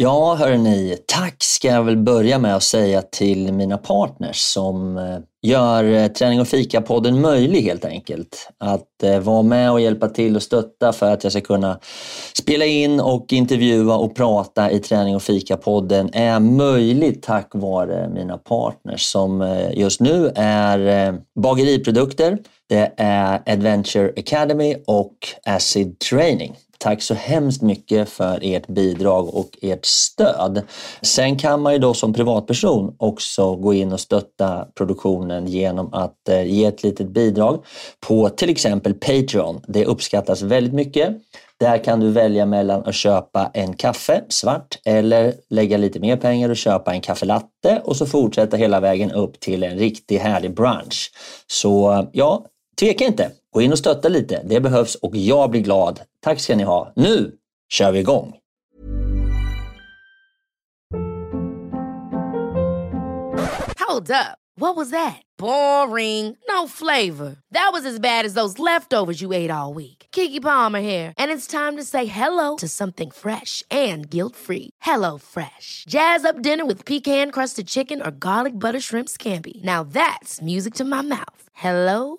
Ja, hörni, tack ska jag väl börja med att säga till mina partners som eh, gör eh, Träning och fika-podden möjlig helt enkelt. Att eh, vara med och hjälpa till och stötta för att jag ska kunna spela in och intervjua och prata i Träning och fika-podden är möjligt tack vare mina partners som just nu är Bageriprodukter, det är Adventure Academy och Acid Training. Tack så hemskt mycket för ert bidrag och ert stöd. Sen kan man ju då som privatperson också gå in och stötta produktionen genom att eh, ge ett litet bidrag på till exempel Patreon. Det uppskattas väldigt mycket. Där kan du välja mellan att köpa en kaffe svart eller lägga lite mer pengar och köpa en kaffelatte och så fortsätta hela vägen upp till en riktigt härlig brunch. Så ja, tveka inte. Gå in och stötta lite. Det behövs och jag blir glad. Tack ska ni ha. Nu kör vi igång! Hold up. What was that? Boring. No flavor. That was as bad as those leftovers you ate all week. Kiki Palmer here, and it's time to say hello to something fresh and guilt-free. Hello Fresh. Jazz up dinner with pecan-crusted chicken or garlic butter shrimp scampi. Now that's music to my mouth. Hello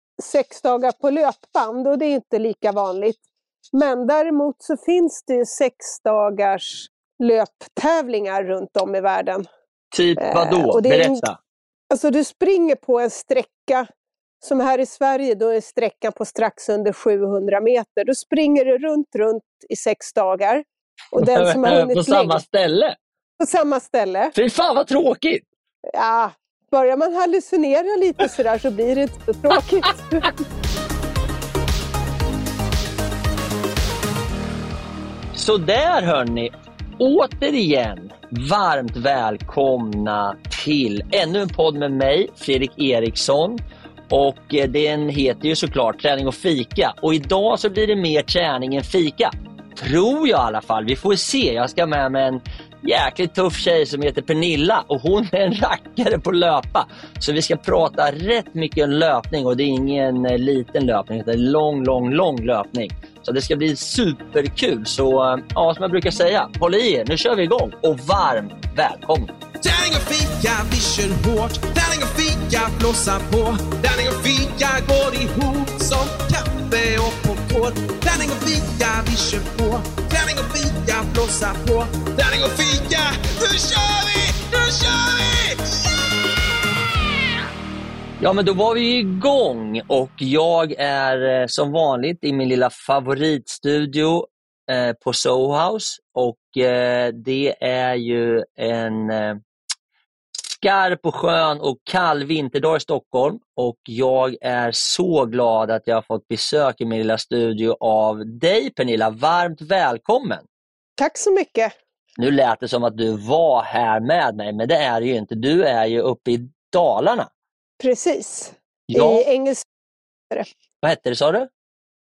sex dagar på löpband och det är inte lika vanligt. Men däremot så finns det sex dagars löptävlingar runt om i världen. Typ vadå? Eh, Berätta! alltså du springer på en sträcka, som här i Sverige då är sträckan på strax under 700 meter. Då springer du runt, runt i sex dagar. Och den som har hunnit på samma ställe? På samma ställe. Fy fan vad tråkigt! Ja, börjar man hallucinera lite sådär så blir det inte så tråkigt. Så där hörni, återigen varmt välkomna till ännu en podd med mig, Fredrik Eriksson. Och eh, den heter ju såklart Träning och fika. Och idag så blir det mer träning än fika. Tror jag i alla fall. Vi får se. Jag ska med mig en jäkligt tuff tjej som heter Pernilla och hon är en rackare på löpa. Så vi ska prata rätt mycket om löpning och det är ingen eh, liten löpning, utan en lång, lång, lång löpning. Så det ska bli superkul. Så eh, ja, som jag brukar säga, håll i er. Nu kör vi igång och varmt välkommen! Tärning och fika, vi kör hårt. Tärning och fika, blåsa på. Tärning och fika går ihop som kaffe och popcorn. Tärning och fika, vi kör på. Tärning och fika, blåsa på. Tärning och fika, nu kör vi! Nu kör vi! Ja, men då var vi igång och jag är eh, som vanligt i min lilla favoritstudio eh, på Soho House och eh, det är ju en eh, skarp och skön och kall vinterdag i Stockholm och jag är så glad att jag har fått besök i min lilla studio av dig Pernilla. Varmt välkommen! Tack så mycket! Nu lät det som att du var här med mig, men det är ju inte. Du är ju uppe i Dalarna. Precis, ja. i Engels... Vad hette det sa du?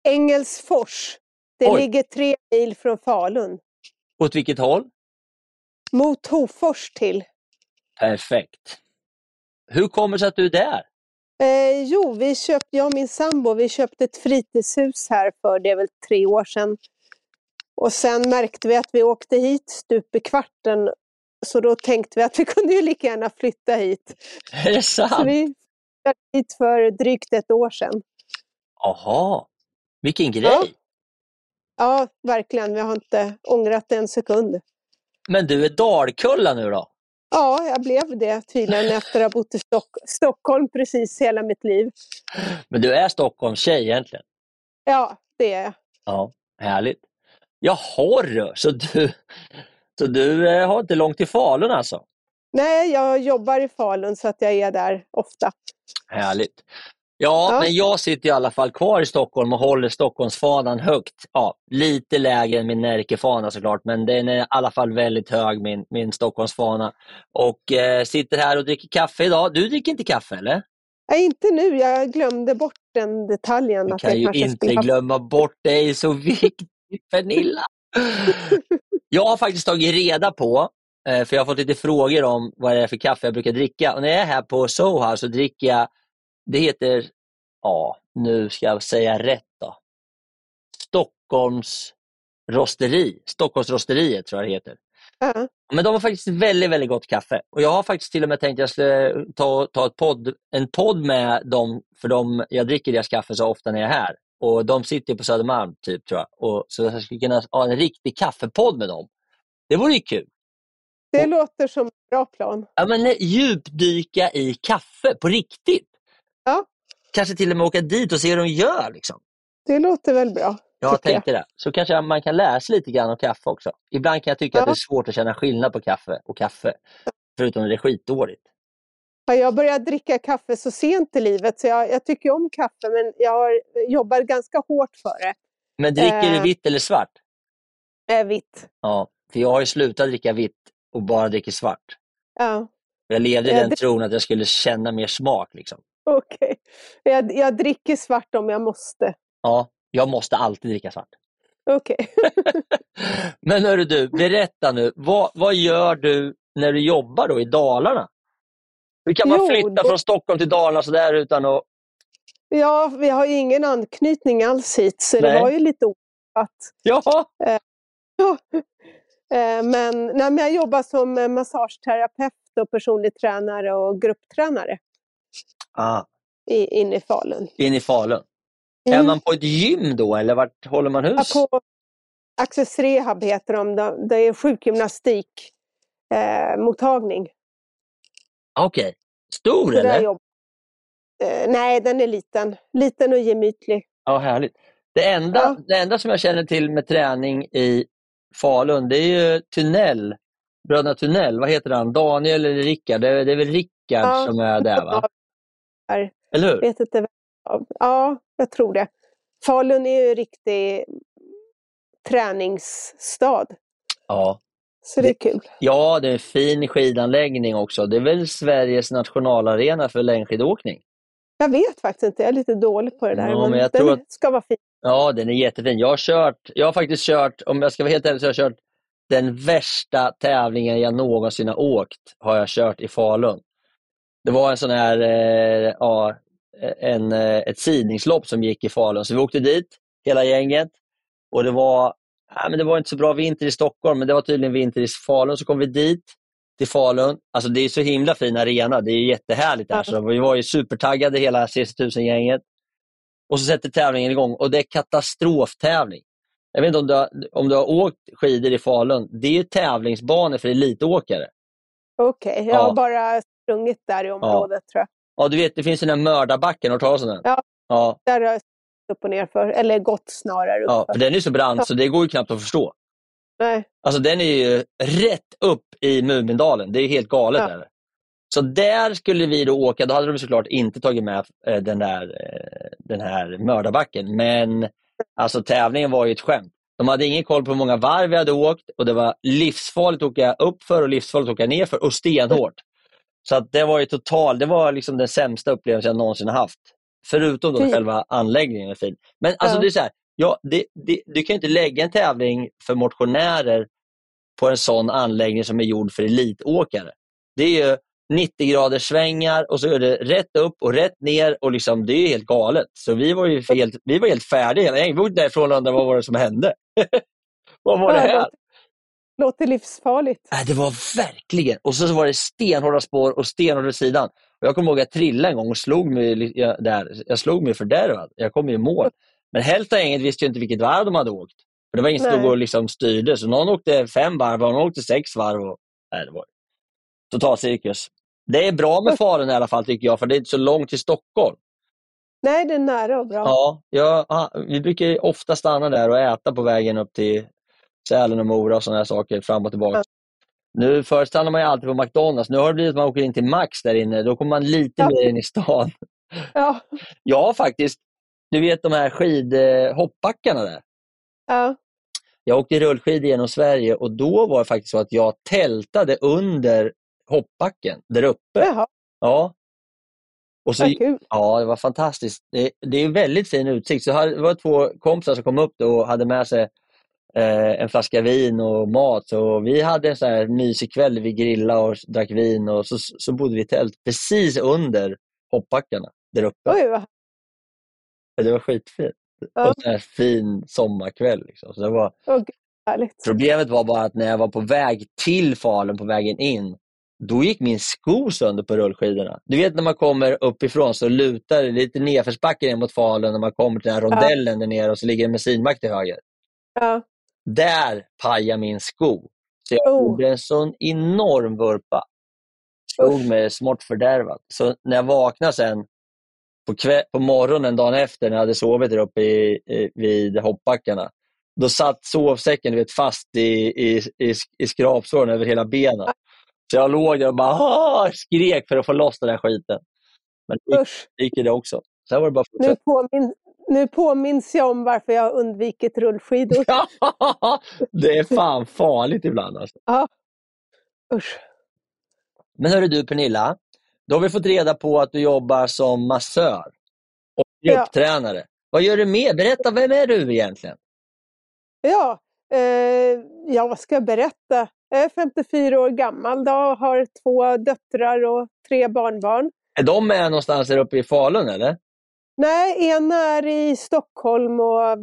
Engelsfors. Det Oj. ligger tre mil från Falun. Åt vilket håll? Mot Hofors till. Perfekt. Hur kommer det sig att du är där? Eh, jo, vi köpt, jag och min sambo vi köpte ett fritidshus här för det är väl tre år sedan. Och sen märkte vi att vi åkte hit stup i kvarten så då tänkte vi att vi kunde ju lika gärna flytta hit. Är det sant? Så vi flyttade hit för drygt ett år sedan. Jaha, vilken grej. Ja. Ja, verkligen. Vi har inte ångrat en sekund. Men du är Dalkulla nu då? Ja, jag blev det tydligen efter att ha bott i Stock Stockholm precis hela mitt liv. Men du är Stockholmstjej egentligen? Ja, det är jag. Ja, härligt. Jaha så du, så du eh, har inte långt till Falun alltså? Nej, jag jobbar i Falun så att jag är där ofta. Härligt. Ja, Ja. men jag sitter i alla fall kvar i Stockholm och håller Stockholmsfanan högt. Ja, lite lägre än min Närkefana såklart, men den är i alla fall väldigt hög, min, min Stockholmsfana. Och eh, sitter här och dricker kaffe idag. Du dricker inte kaffe eller? Nej, inte nu. Jag glömde bort den detaljen. Du kan ju inte glömma bort det, är så viktigt Pernilla. Jag har faktiskt tagit reda på, eh, för jag har fått lite frågor om vad det är för kaffe jag brukar dricka. Och när jag är här på Soho så dricker jag, det heter, ja nu ska jag säga rätt då. Stockholms rosteri, Stockholmsrosteriet tror jag det heter. Ja. Men de har faktiskt väldigt, väldigt gott kaffe. Och jag har faktiskt till och med tänkt att jag skulle ta, ta ett podd, en podd med dem, för de, jag dricker deras kaffe så ofta när jag är här. Och de sitter på Södermalm, typ, tror jag. Och, så jag skulle kunna ha en riktig kaffepodd med dem. Det vore ju kul. Det låter som en bra plan. Ja, men djupdyka i kaffe på riktigt. Ja. Kanske till och med åka dit och se hur de gör. Liksom. Det låter väl bra. Jag tycker tänkte det. Så kanske man kan läsa lite grann om kaffe också. Ibland kan jag tycka att Ja. det är svårt att känna skillnad på kaffe och kaffe. Förutom när det är skitdåligt. Ja, Jag började dricka kaffe så sent i livet så jag, jag tycker om kaffe men jag har jobbat ganska hårt för det. Men dricker du Eh. vitt eller svart? Äh, vitt. Ja, för jag har ju slutat dricka vitt och bara dricker svart. Ja, Jag levde i den det- tron att jag skulle känna mer smak. Liksom. okej. Jag, jag dricker svart om jag måste. Ja, jag måste alltid dricka svart. Okej. Men hörru du, berätta nu. Vad, vad gör du när du jobbar då i Dalarna? Hur kan man Jo, flytta då- från Stockholm till Dalarna sådär utan att... Ja, vi har ju ingen anknytning alls hit så det Nej. var ju lite oväntat. Jaha, Eh, Men, nej, men jag jobbar som eh, massageterapeut och personlig tränare och grupptränare ah, i, inne i Falun. in i Falun. Är Mm. man på ett gym då eller vart håller man hus? Ja, på Access Rehab heter de. De- Det är sjukgymnastik eh, mottagning. Okej. Stor Så där eller? jobb- eh, nej, den är liten. Liten och gemytlig. Ja, härligt. Det enda, Ja. det enda som jag känner till med träning i Falun, det är ju Tunnel. Bröderna Tunnel, vad heter han? Daniel eller Rickard? Det, är- det är väl Rickard Ja. som är där va? Här. Eller hur? Vet inte. vem- Ja, jag tror det. Falun är ju en riktig träningsstad. Ja. Så det är kul. ja, det är en fin skidanläggning också. Det är väl Sveriges nationalarena för längdskidåkning? Jag vet faktiskt inte, jag är lite dålig på det där. Ja, men jag den tror att- ska vara fin. Ja, den är jättefin. Jag har kört, jag har faktiskt kört, om jag ska vara helt ärlig, så har jag kört den värsta tävlingen jag någonsin har åkt, har jag kört i Falun. Det var en sån här, eh, ja, en, eh, ett sidningslopp som gick i Falun. Så vi åkte dit, hela gänget. Och det var, ja, men det var inte så bra vinter i Stockholm, men det var tydligen vinter i Falun. Så kom vi dit, till Falun. Alltså det är så himla fin arena, det är jättehärligt där. Ja. Så vi var ju supertaggade hela CC1000-gänget. Och så sätter tävlingen igång och det är katastroftävling. Jag vet inte om du har, om du har åkt skidor i Falun. Det är ju tävlingsbanor för elitåkare. Okej, jag Ja. har bara sprungit där i området tror jag. Ja, du vet, det finns den här mördarbacken, har du hört talas om den? Ja. Ja, Där har jag upp och ner för, eller gått snarare upp ja, för. den är så brant så det går ju knappt att förstå. Nej. Alltså den är ju rätt upp i Mumindalen. Det är helt galet. Ja. Där. Så där skulle vi då åka. Då hade de såklart inte tagit med eh, den, där, eh, den här mördarbacken. Men alltså tävlingen var ju ett skämt. De hade ingen koll på hur många varv vi hade åkt och det var livsfarligt att åka upp för och livsfarligt att åka ner för och stenhårt. Så att det var ju total, det var liksom den sämsta upplevelsen jag någonsin har haft. Förutom då själva anläggningen är fin. Men alltså Ja. det är så här, ja, det, det, du kan ju inte lägga en tävling för motionärer på en sån anläggning som är gjord för elitåkare. Det är ju 90 graders svängar och så är det rätt upp och rätt ner och liksom, det är helt galet. Så vi var ju helt, vi var helt färdiga. Vi åkte därifrån och undrade vad var det som hände. vad var det här? låter- låter livsfarligt. Det var verkligen. Och så var det stenhårda spår och stenhårda sidan. Jag kommer ihåg att jag trillade en gång och slog mig jag, där. Jag slog mig fördärvad. Jag kom i mål. Men hälften av gänget visste ju inte vilket varv de hade åkt. För det var ingen som stod och liksom styrde. Så någon åkte fem varv och någon åkte sex varv. Och, nej, det var total cirkus. Det är bra med Falun i alla fall tycker jag, för det är inte så långt till Stockholm. Nej, det är nära och bra. Ja, jag, vi brukar ofta stanna där och äta på vägen upp till Sälen och Mora och sådana saker fram och tillbaka. Ja. Nu förr stannar man ju alltid på McDonalds. Nu har det blivit att man åker in till Max där inne. Då kommer man lite Ja. mer in i stan. Ja, Jag har faktiskt, du vet de här skidhoppbackarna där. ja. Jag åkte rullskidor genom Sverige och då var det faktiskt så att jag tältade under hoppbacken där uppe. Jaha, Ja. Och så, kul. Ja, det var fantastiskt. Det, det är väldigt fin utsikt. Så det var två kompisar som kom upp och hade med sig eh, en flaska vin och mat. Så vi hade en så här mysig kväll. Vi grillade och drack vin och så, så bodde vi i tält precis under hoppbackarna där uppe. Oj, vad Det var skitfint. Ja. Och här fin sommarkväll. Liksom. Så det var, härligt. problemet var bara att när jag var på väg till Falun, på vägen in, då gick min sko sönder på rullskidorna. Du vet när man kommer uppifrån så lutar det lite nedförsbacke ner mot Falun när man kommer till den här rondellen där nere och så ligger en bensinmack till höger. Ja. Där pajade min sko. Så jag Oh. gjorde en sån enorm vurpa. Stod Usch. med smått fördärvad. Så när jag vaknade sen på, på morgonen dagen efter när jag hade sovit där uppe i, i, vid hoppbackarna. Då satt sovsäcken du vet, fast i, i, i, i skrapsåren över hela benen. Så jag låg där och bara skrek för att få loss den här skiten. Men det gick, det gick det också. Sen var det bara att Nu, påmin, nu påminns jag om varför jag har undvikit rullskidor. det är fan farligt ibland. Alltså. Usch. Men hörru du Pernilla, då har vi fått reda på att du jobbar som massör och Ja. grupptränare. Vad gör du mer? Berätta, vem är du egentligen? Ja, eh, ja, vad ska jag berätta? Jag är 54 år gammal då, har två döttrar och tre barnbarn. Är de med någonstans där uppe i Falun eller? Nej, ena är i Stockholm och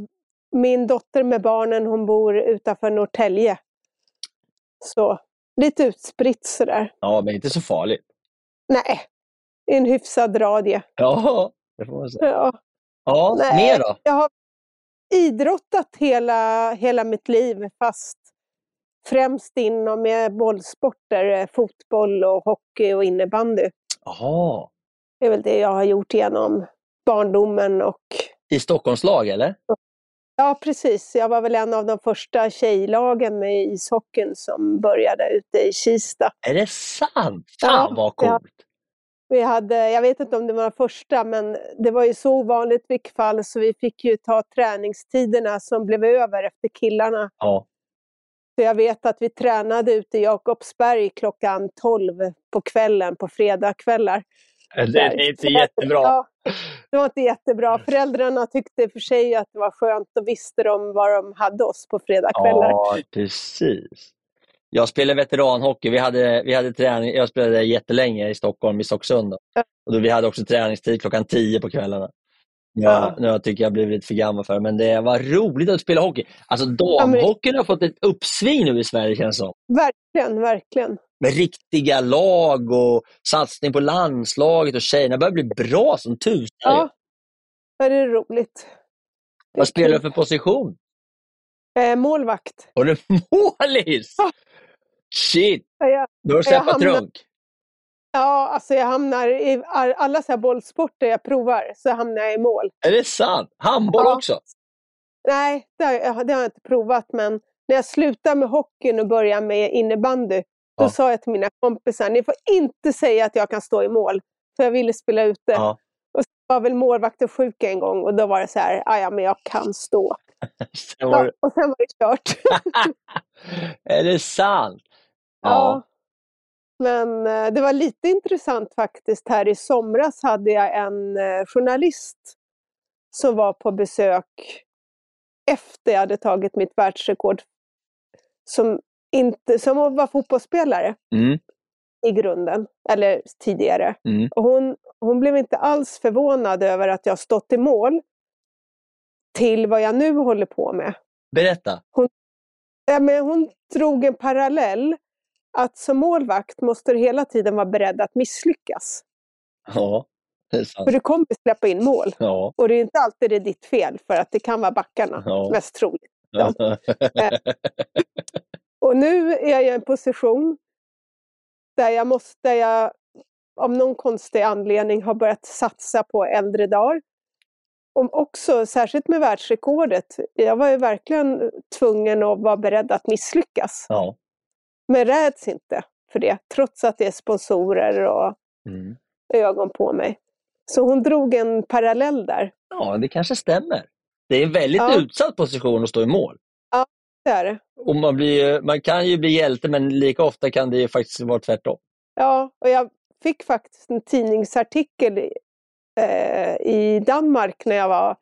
min dotter med barnen hon bor utanför Norrtälje. Så lite utspritt sådär. Ja, men inte så farligt. Nej, en hyfsad radie. Ja, det får man säga. Ja. Ja, Nej. mer då? Jag har idrottat hela, hela mitt liv fast främst inom bollsporter, eh, fotboll och hockey och innebandy. Jaha. Det är väl det jag har gjort genom barndomen och I Stockholmslag eller? ja precis, jag var väl en av de första tjejlagen med ishockeyn som började ute i Kista. Är det sant? Ja, Fan vad ja. coolt! Vi hade, jag vet inte om det var första, men det var ju så ovanligt vilket fall så vi fick ju ta träningstiderna som blev över efter killarna. Ja. Så jag vet att vi tränade ute i Jakobsberg klockan 12 på kvällen, på fredagskvällar. Det är inte jättebra. Ja, det var inte jättebra. Föräldrarna tyckte för sig att det var skönt och visste de var de hade oss på fredagskvällar. Ja, precis. Jag spelade veteranhockey. Vi hade, vi hade träning, jag spelade jättelänge i Stockholm, i Stocksund. då. Och då, vi hade också träningstid klockan 10 på kvällarna. Ja. nu tycker jag blivit lite för gammal för det, men det var roligt att spela hockey. Alltså damhockeyn har fått ett uppsving nu i Sverige känns det som. Verkligen, verkligen. Med riktiga lag och satsning på landslaget och tjejerna börjar bli bra som tusan. Ja, det är roligt. Det är Vad spelar du för position? Eh, målvakt. Har du målis? Shit, Ja, jag, du har släpat hamnar- trunk. Ja, alltså jag hamnar i all- alla så här bollsporter jag provar så hamnar jag i mål. Är det sant? Handboll Ja. också? Nej, det har, jag, det har jag inte provat, men när jag slutade med hockeyn och började med innebandy, då Ja. sa jag till mina kompisar, ni får inte säga att jag kan stå i mål, för jag ville spela ute. Ja. Och så var väl målvakten sjuk en gång och då var det så här, "Ah, ja men jag kan stå. Sen Ja, och sen var det kört. är det sant? Ja. Men eh, det var lite intressant faktiskt. Här i somras hade jag en eh, journalist som var på besök efter jag hade tagit mitt världsrekord. Som, inte, som var fotbollsspelare Mm, i grunden, eller tidigare. mm. Och hon, hon blev inte alls förvånad över att jag stått i mål till vad jag nu håller på med. Berätta. Ja, men hon drog en parallell att som målvakt måste du hela tiden vara beredd att misslyckas. Ja, det är sant. För du kommer släppa in mål. Ja. Och det är inte alltid det är ditt fel, för att det kan vara backarna, Ja. mest troligt. Och nu är jag i en position där jag måste, där jag av någon konstig anledning har börjat satsa på äldre dagar. Och också, särskilt med världsrekordet, jag var ju verkligen tvungen att vara beredd att misslyckas. ja. Men räds inte för det, trots att det är sponsorer och Mm. ögon på mig. Så hon drog en parallell där. ja, det kanske stämmer. Det är en väldigt Ja. utsatt position att stå i mål. Det är det. Och man, blir, man kan ju bli hjälte, men lika ofta kan det ju faktiskt vara tvärtom. Ja, och jag fick faktiskt en tidningsartikel i, eh, i Danmark när jag var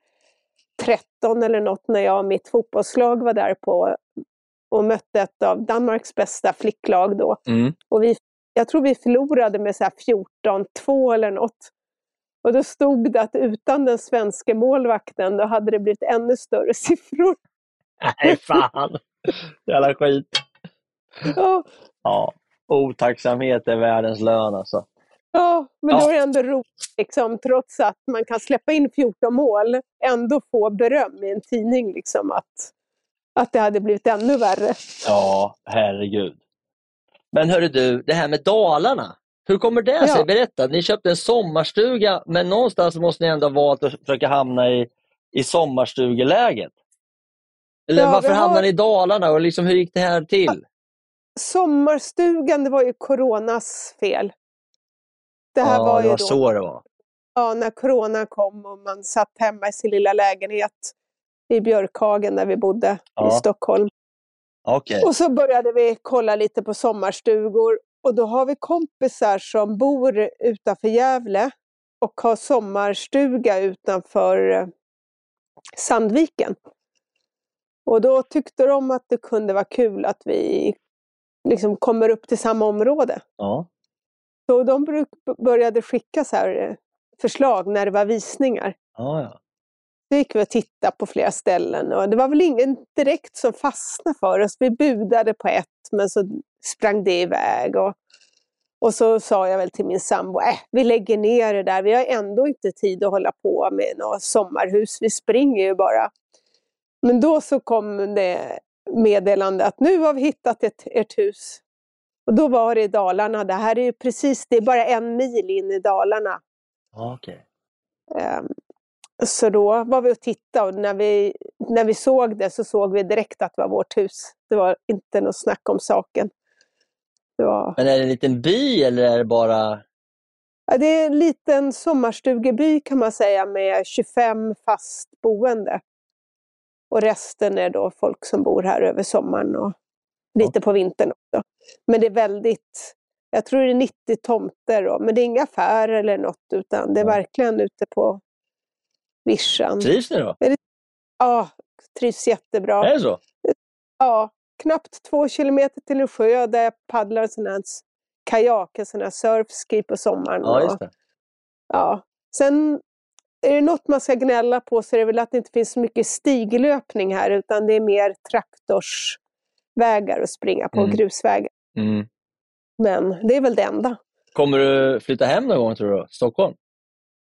13 eller något, när jag och mitt fotbollslag var där på och mötte ett av Danmarks bästa flicklag då. Mm. Och vi, jag tror vi förlorade med så här 14-2 eller något. Och då stod det att utan den svenska målvakten då hade det blivit ännu större siffror. Nej, fan! Jävla skit. Ja, Ja. Otacksamhet är världens lön alltså. Ja, men Ja. då är det ändå roligt, liksom, trots att man kan släppa in 14 mål, ändå få beröm i en tidning, liksom, att, att det hade blivit ännu värre. Ja, herregud. Men hörru du, det här med Dalarna. Hur kommer det sig? Ja. Berätta. Ni köpte en sommarstuga, men någonstans måste ni ändå ha valt att försöka hamna i, i sommarstugeläget. Eller Ja, varför har- hamnade ni i Dalarna och liksom, hur gick det här till? Sommarstugan, det var ju coronas fel. Det här ja, var det ju var då så det var. ja, när corona kom och man satt hemma i sin lilla lägenhet i Björkhagen där vi bodde Ja. i Stockholm. Okej. Och så började vi kolla lite på sommarstugor och då har vi kompisar som bor utanför Gävle och har sommarstuga utanför eh, Sandviken. Och då tyckte de att det kunde vara kul att vi liksom kommer upp till samma område. Ja. Så de började skicka så här eh, förslag när det var visningar. Ja, ja. Då gick vi och tittade på flera ställen och det var väl ingen direkt som fastnade för oss. Vi budade på ett men så sprang det iväg. Och, och så sa jag väl till min sambo, äh, vi lägger ner det där. Vi har ändå inte tid att hålla på med något sommarhus. Vi springer ju bara. Men då så kom det meddelande att nu har vi hittat ett, ert hus. Och då var det i Dalarna. Det här är ju precis, det är bara en mil in i Dalarna. ja okej. Så då var vi och tittade och när vi, när vi såg det så såg vi direkt att det var vårt hus. Det var inte något snack om saken. Det, var, Men är det en liten by eller är det bara... ja, det är en liten sommarstugeby kan man säga med 25 fast boende. Och resten är då folk som bor här över sommaren och lite på vintern också. Men det är väldigt, jag tror det är 90 tomter, och, men det är inga affärer eller något utan det är Ja. verkligen ute på vischan. Trivs ni då? Ja, trivs jättebra. Är det så? Ja, knappt två kilometer till en sjö där jag paddlar sån här kajak, sån här surfski på sommaren. Ja, just det. ja. Sen är det något man ska gnälla på så är det väl att det inte finns så mycket stiglöpning här utan det är mer traktorsvägar att springa på, Mm. grusvägar. Mm. Men det är väl det enda. Kommer du flytta hem någon gång tror du? Stockholm?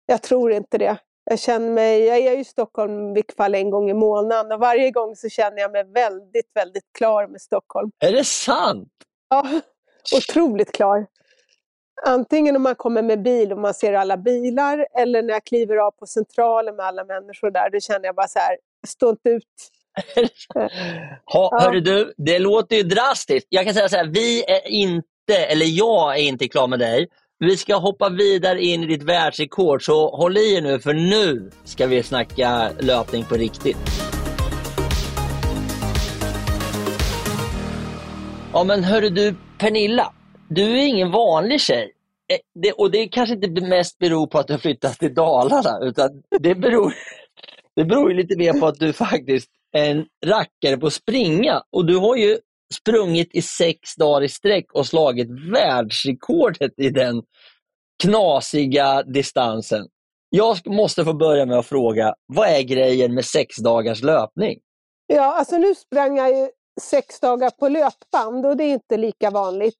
Jag tror inte det. Jag känner mig, jag är ju i Stockholm i vilket fall en gång i månaden och varje gång så känner jag mig väldigt, väldigt klar med Stockholm. Är det sant? Ja, otroligt klar. Antingen om man kommer med bil och man ser alla bilar eller när jag kliver av på Centralen med alla människor där, då känner jag bara så här, stå inte ut. Ha, Ja. Hörru du, det låter ju drastiskt. Jag kan säga så här, vi är inte, eller jag är inte klar med dig. Vi ska hoppa vidare in i ditt världsrekord, så håll i er nu för nu ska vi snacka löpning på riktigt. Ja men hörru du Pernilla, du är ingen vanlig tjej. Eh, det, och det kanske inte mest beror på att du har flyttat till Dalarna, utan det beror, det beror lite mer på att du faktiskt är en rackare på att springa. Och du har ju sprungit i sex dagar i sträck och slagit världsrekordet i den knasiga distansen. Jag måste få börja med att fråga, vad är grejen med sex dagars löpning? Ja, alltså nu sprang jag ju sex dagar på löpband och det är inte lika vanligt.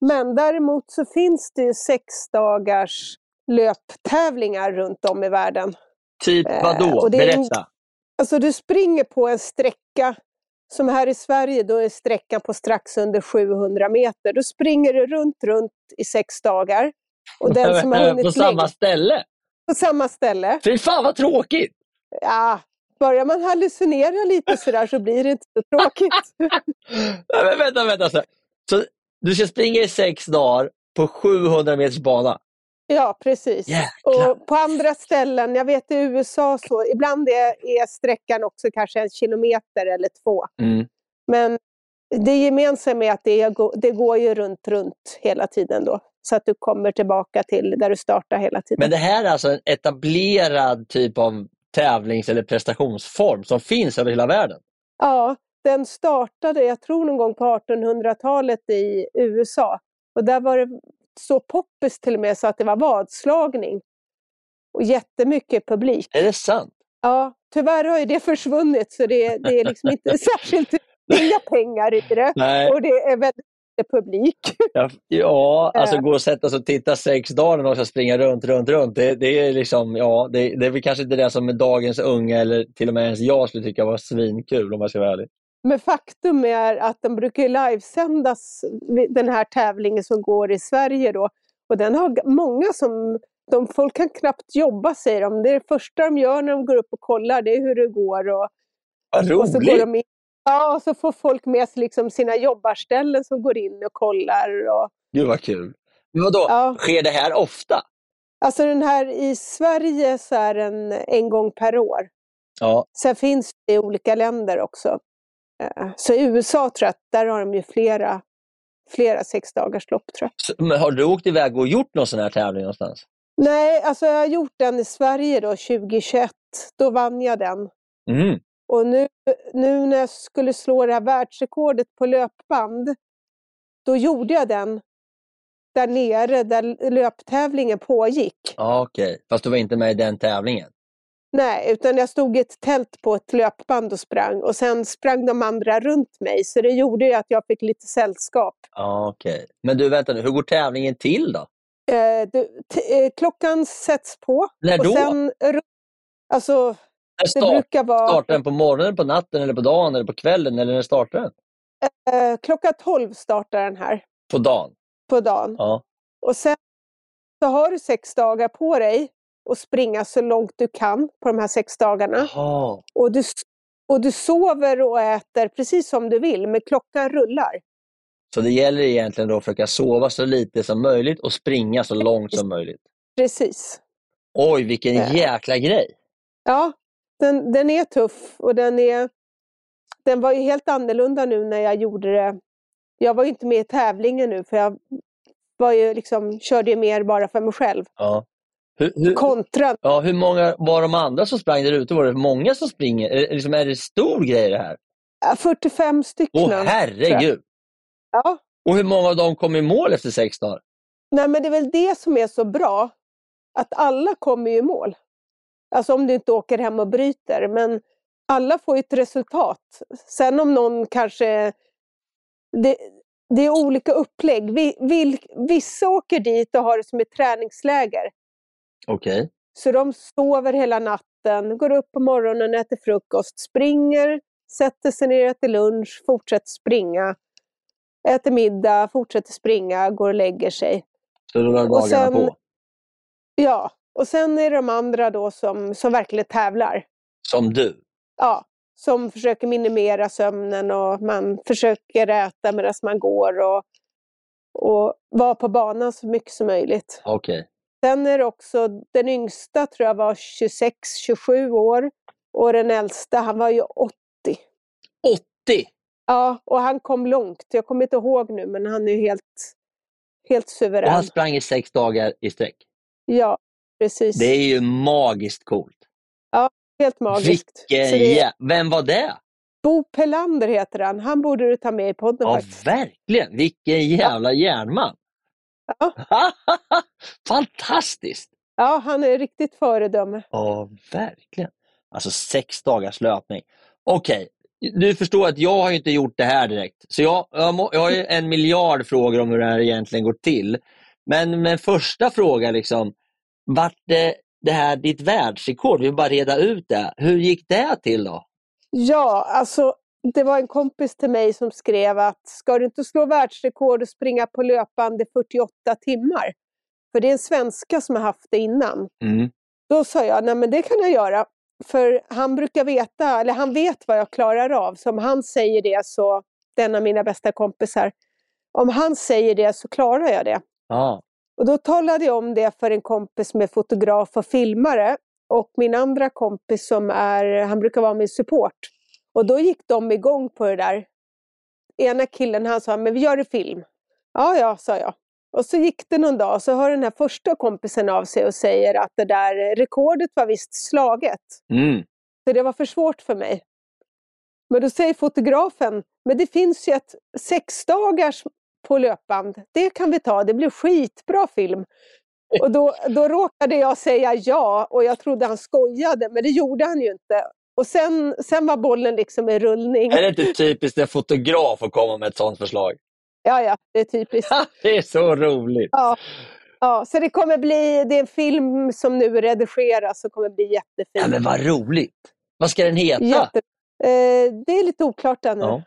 Men däremot så finns det sex dagars löptävlingar runt om i världen. Typ Eh, vadå? det är en- Berätta. Alltså du springer på en sträcka, som här i Sverige då är sträckan på strax under 700 meter. Då springer du runt, runt i sex dagar. Och den som har hunnit på samma ställe? på samma ställe, Fy fan vad tråkigt! ja, börjar man hallucinera lite sådär så blir det inte så tråkigt. Nej, men vänta, vänta. Så du ska springa i sex dagar på 700 meters bana? Ja, precis. Jäklar. Och på andra ställen, jag vet i USA så, ibland är, är sträckan också kanske en kilometer eller två. Mm. Men det gemensamma är att det, går- det går ju runt, runt hela tiden då. Så att du kommer tillbaka till där du startar hela tiden. Men det här är alltså en etablerad typ av tävlings eller prestationsform som finns över hela världen? Ja, den startade, jag tror någon gång på 1800-talet i USA. Och där var det så poppis till och med så att det var vadslagning. Och jättemycket publik. Är det sant? Ja, tyvärr har ju det försvunnit så det, det är liksom inte särskilt inga pengar i det. Nej. Och det är väldigt publik. Ja, ja alltså Eh. gå och sätta sig och titta sex dagar de ska springa runt, runt, runt. Det, det är liksom, ja, det, det är väl kanske inte det som dagens unga eller till och med ens jag skulle tycka var svinkul om jag ska vara ärlig. Men faktum är att den brukar livesändas, den här tävlingen som går i Sverige då. Och den har många som, de, folk kan knappt jobba säger de. Det är det första de gör när de går upp och kollar, det är hur det går. Och, Vad och så går roligt! de in. Ja, och så får folk med sig liksom sina jobbarställen som går in och kollar. Och, Gud vad kul. Men vadå, Ja. sker det här ofta? alltså den här i Sverige så är den en gång per år. Ja, Sen finns det i olika länder också. Eh, Så i USA tror jag att där har de ju flera, flera sexdagarslopp tror jag. men har du åkt iväg och gjort någon sån här tävling någonstans? Nej, alltså jag har gjort den i Sverige då 2021. Då vann jag den. Mm. Och nu, nu när jag skulle slå det här världsrekordet på löpband, då gjorde jag den där nere där löptävlingen pågick. Ja, Okej, fast du var inte med i den tävlingen? Nej, utan jag stod i ett tält på ett löpband och sprang och sen sprang de andra runt mig så det gjorde ju att jag fick lite sällskap. Okej. Men du, vänta nu, hur går tävlingen till då? Eh, du, eh, klockan sätts på. När och då? Sen, ru- alltså, När det start, brukar vara startar den på morgonen, på natten, eller på dagen, eller på kvällen? Eller när startar den? eh, klockan 12 startar den här På dagen? på dagen. Ja. Och sen så har du sex dagar på dig att springa så långt du kan på de här sex dagarna. Och du, och du sover och äter precis som du vill, men klockan rullar. Så det gäller egentligen då att försöka sova så lite som möjligt och springa så långt som möjligt. Precis. Oj, vilken Ja. jäkla grej! Ja, den, den är tuff och den är... Den var ju helt annorlunda nu när jag gjorde det. Jag var ju inte med i tävlingen nu för jag var ju liksom, körde ju mer bara för mig själv. Ja. Hur, hur, Kontra ja, hur många var de andra som sprang där ute? Var det många som springer? Är, det- liksom, är det stor grej det här? ja, 45 stycken. Åh herregud! Ja, Och hur många av dem kom i mål efter sex dagar? Nej, men det är väl det som är så bra, att alla kommer ju i mål. Alltså om du inte åker hem och bryter, men alla får ett resultat. Sen om någon kanske... Det, det är olika upplägg. Vi, vil, vissa åker dit och har det som ett träningsläger. Okej. Så de sover hela natten, går upp på morgonen, äter frukost, springer, sätter sig ner, äter lunch, fortsätter springa. Äter middag, fortsätter springa, går och lägger sig. Så Och dagarna sen- på? Ja, och sen är det de andra då som, som verkligen tävlar. Som du? Ja, som försöker minimera sömnen och man försöker äta medan man går och, och vara på banan så mycket som möjligt. Okej. Sen är det också, den yngsta tror jag var 26-27 år och den äldsta han var ju 80. 80! Ja, och han kom långt. Jag kommer inte ihåg nu men han är helt, helt Och suverän. han sprang i sex dagar i sträck. Ja, precis. Det är ju magiskt coolt. helt magiskt. Vilken det jä... Vem var det? Bo Pelander heter han. Han borde du ta med i podden Ja, faktiskt. verkligen! Vilken jävla järnman! Ja. Fantastiskt! Ja, han är riktigt föredöme. Ja, verkligen. Alltså sex dagars löpning. Okej, du förstår att jag har ju inte gjort det här direkt. Så jag, jag, må, jag har en miljard frågor om hur det här egentligen går till. Men med första fråga, liksom, vart det, det här ditt världsrekord? Vi vill bara reda ut det. Hur gick det till då? Ja, alltså det var en kompis till mig som skrev att ska du inte slå världsrekord och springa på löpande 48 timmar? För det är en svenska som har haft det innan. Mm. Då sa jag, nej men det kan jag göra. För han brukar veta, eller han vet vad jag klarar av. Så om han säger det så, den av mina bästa kompisar, om han säger det så klarar jag det. Ja. Och då talade jag om det för en kompis som är fotograf och filmare. Och min andra kompis som är, han brukar vara min support. Och då gick de igång på det där. Ena killen han sa, men vi gör en film. Ja, ja, sa jag. Och så gick det någon dag och så hör den här första kompisen av sig och säger att det där rekordet var visst slaget. Mm. Så det var för svårt för mig. Men då säger fotografen, men det finns ju ett sexdagars på löpband. Det kan vi ta, det blir skitbra film. Och då, då råkade jag säga ja och jag trodde han skojade, men det gjorde han ju inte. Och sen, sen var bollen liksom i rullning. Är det inte typiskt en fotograf att komma med ett sånt förslag? Ja, ja, det är typiskt. det är så roligt. Ja, ja, så det kommer bli, det är en film som nu redigeras och kommer bli jättefin. Ja, men vad roligt! Vad ska den heta? Jätte, eh, det är lite oklart ännu. Ja.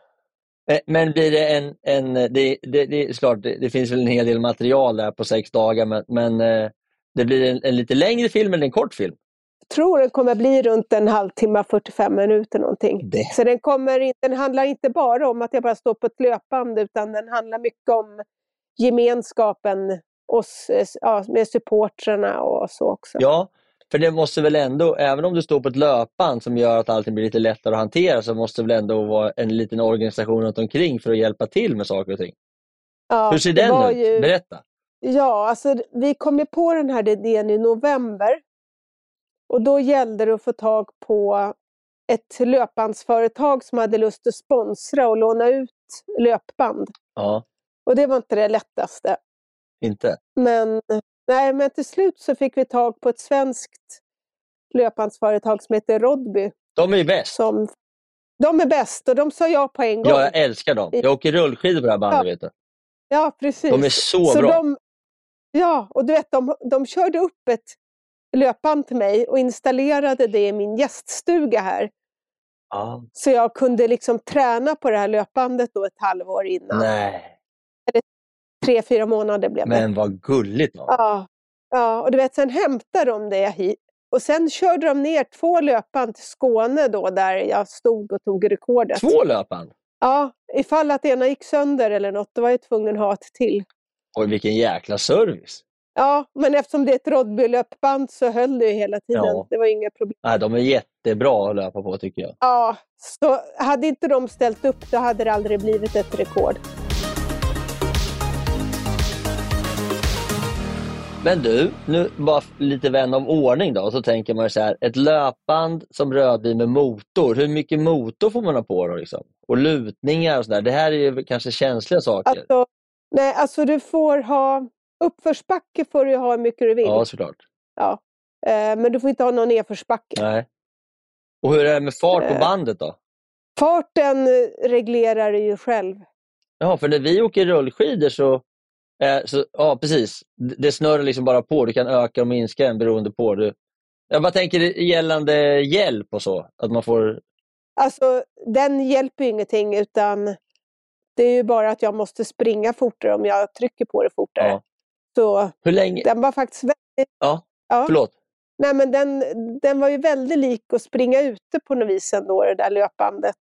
Eh, Men blir det en... en det, det, det är klart, det, det finns väl en hel del material där på sex dagar, men, men eh, det blir en, en lite längre film eller en kort film? Tror den kommer bli runt en halvtimme, 45 minuter någonting. Det. Så den, kommer, den handlar inte bara om att jag bara står på ett löpband utan den handlar mycket om gemenskapen oss, eh, ja, med supportrarna och så också. Ja, för det måste väl ändå, även om du står på ett löpband som gör att allting blir lite lättare att hantera, så måste det väl ändå vara en liten organisation runt omkring för att hjälpa till med saker och ting. Ja, Hur ser den ut? ju- Berätta. Ja, alltså vi kom ju på den här idén i november. Och då gällde det att få tag på ett löpbandsföretag som hade lust att sponsra och låna ut löpband. Ja, Och det var inte det lättaste. inte? Men, nej, men till slut så fick vi tag på ett svenskt löpbandsföretag som heter Rodby. De är bäst. Som, de är bäst och de sa ja på en gång. Ja, jag älskar dem. Jag åker rullskidor på det här bandet. Ja. Vet du. Ja, precis. De är så bra. De, ja, och du vet, de, de körde upp ett löpband till mig och installerade det i min gäststuga här. Ja. Så jag kunde liksom träna på det här löpbandet då ett halvår innan. Nej, Tre, fyra månader blev det. men vad gulligt. dem. Ja, ja, och du vet, sen hämtade de det hit. Och sen körde de ner två löpband till Skåne då, där jag stod och tog rekordet. Två löpband? Ja, ifall att ena gick sönder eller något, då var jag tvungen att ha ett till. Oj, vilken jäkla service. Ja, men eftersom det är ett Rodby-löpband så höll det ju hela tiden. Ja. Det var inga problem. Nej, de är jättebra att löpa på tycker jag. Ja, så hade inte de ställt upp då hade det aldrig blivit ett rekord. Men du, nu bara lite vän av ordning då. Så tänker man så här, ett löpband som Rödby med motor. Hur mycket motor får man ha på då? Liksom? Och lutningar och sådär. Det här är ju kanske känsliga saker. Alltså, nej, alltså du får ha... Uppförsbacke får du ha hur mycket du vill. Ja, såklart. Ja. Eh, men du får inte ha någon nedförsbacke. Nej. Och hur är det med fart på Eh. bandet då? Farten eh, reglerar du ju själv. Ja, för när vi åker rullskidor så, så ja precis, det det snurrar liksom bara på. Du kan öka och minska den beroende på. Du, jag bara tänker gällande hjälp och så. Att man får, Alltså, den hjälper ju ingenting utan det är ju bara att jag måste springa fortare om jag trycker på det fortare. Ja. Så hur länge, den var faktiskt väldigt... ja, Ja. förlåt. Nej, men den, den var ju väldigt lik att springa ute på något vis ändå, det där löpbandet.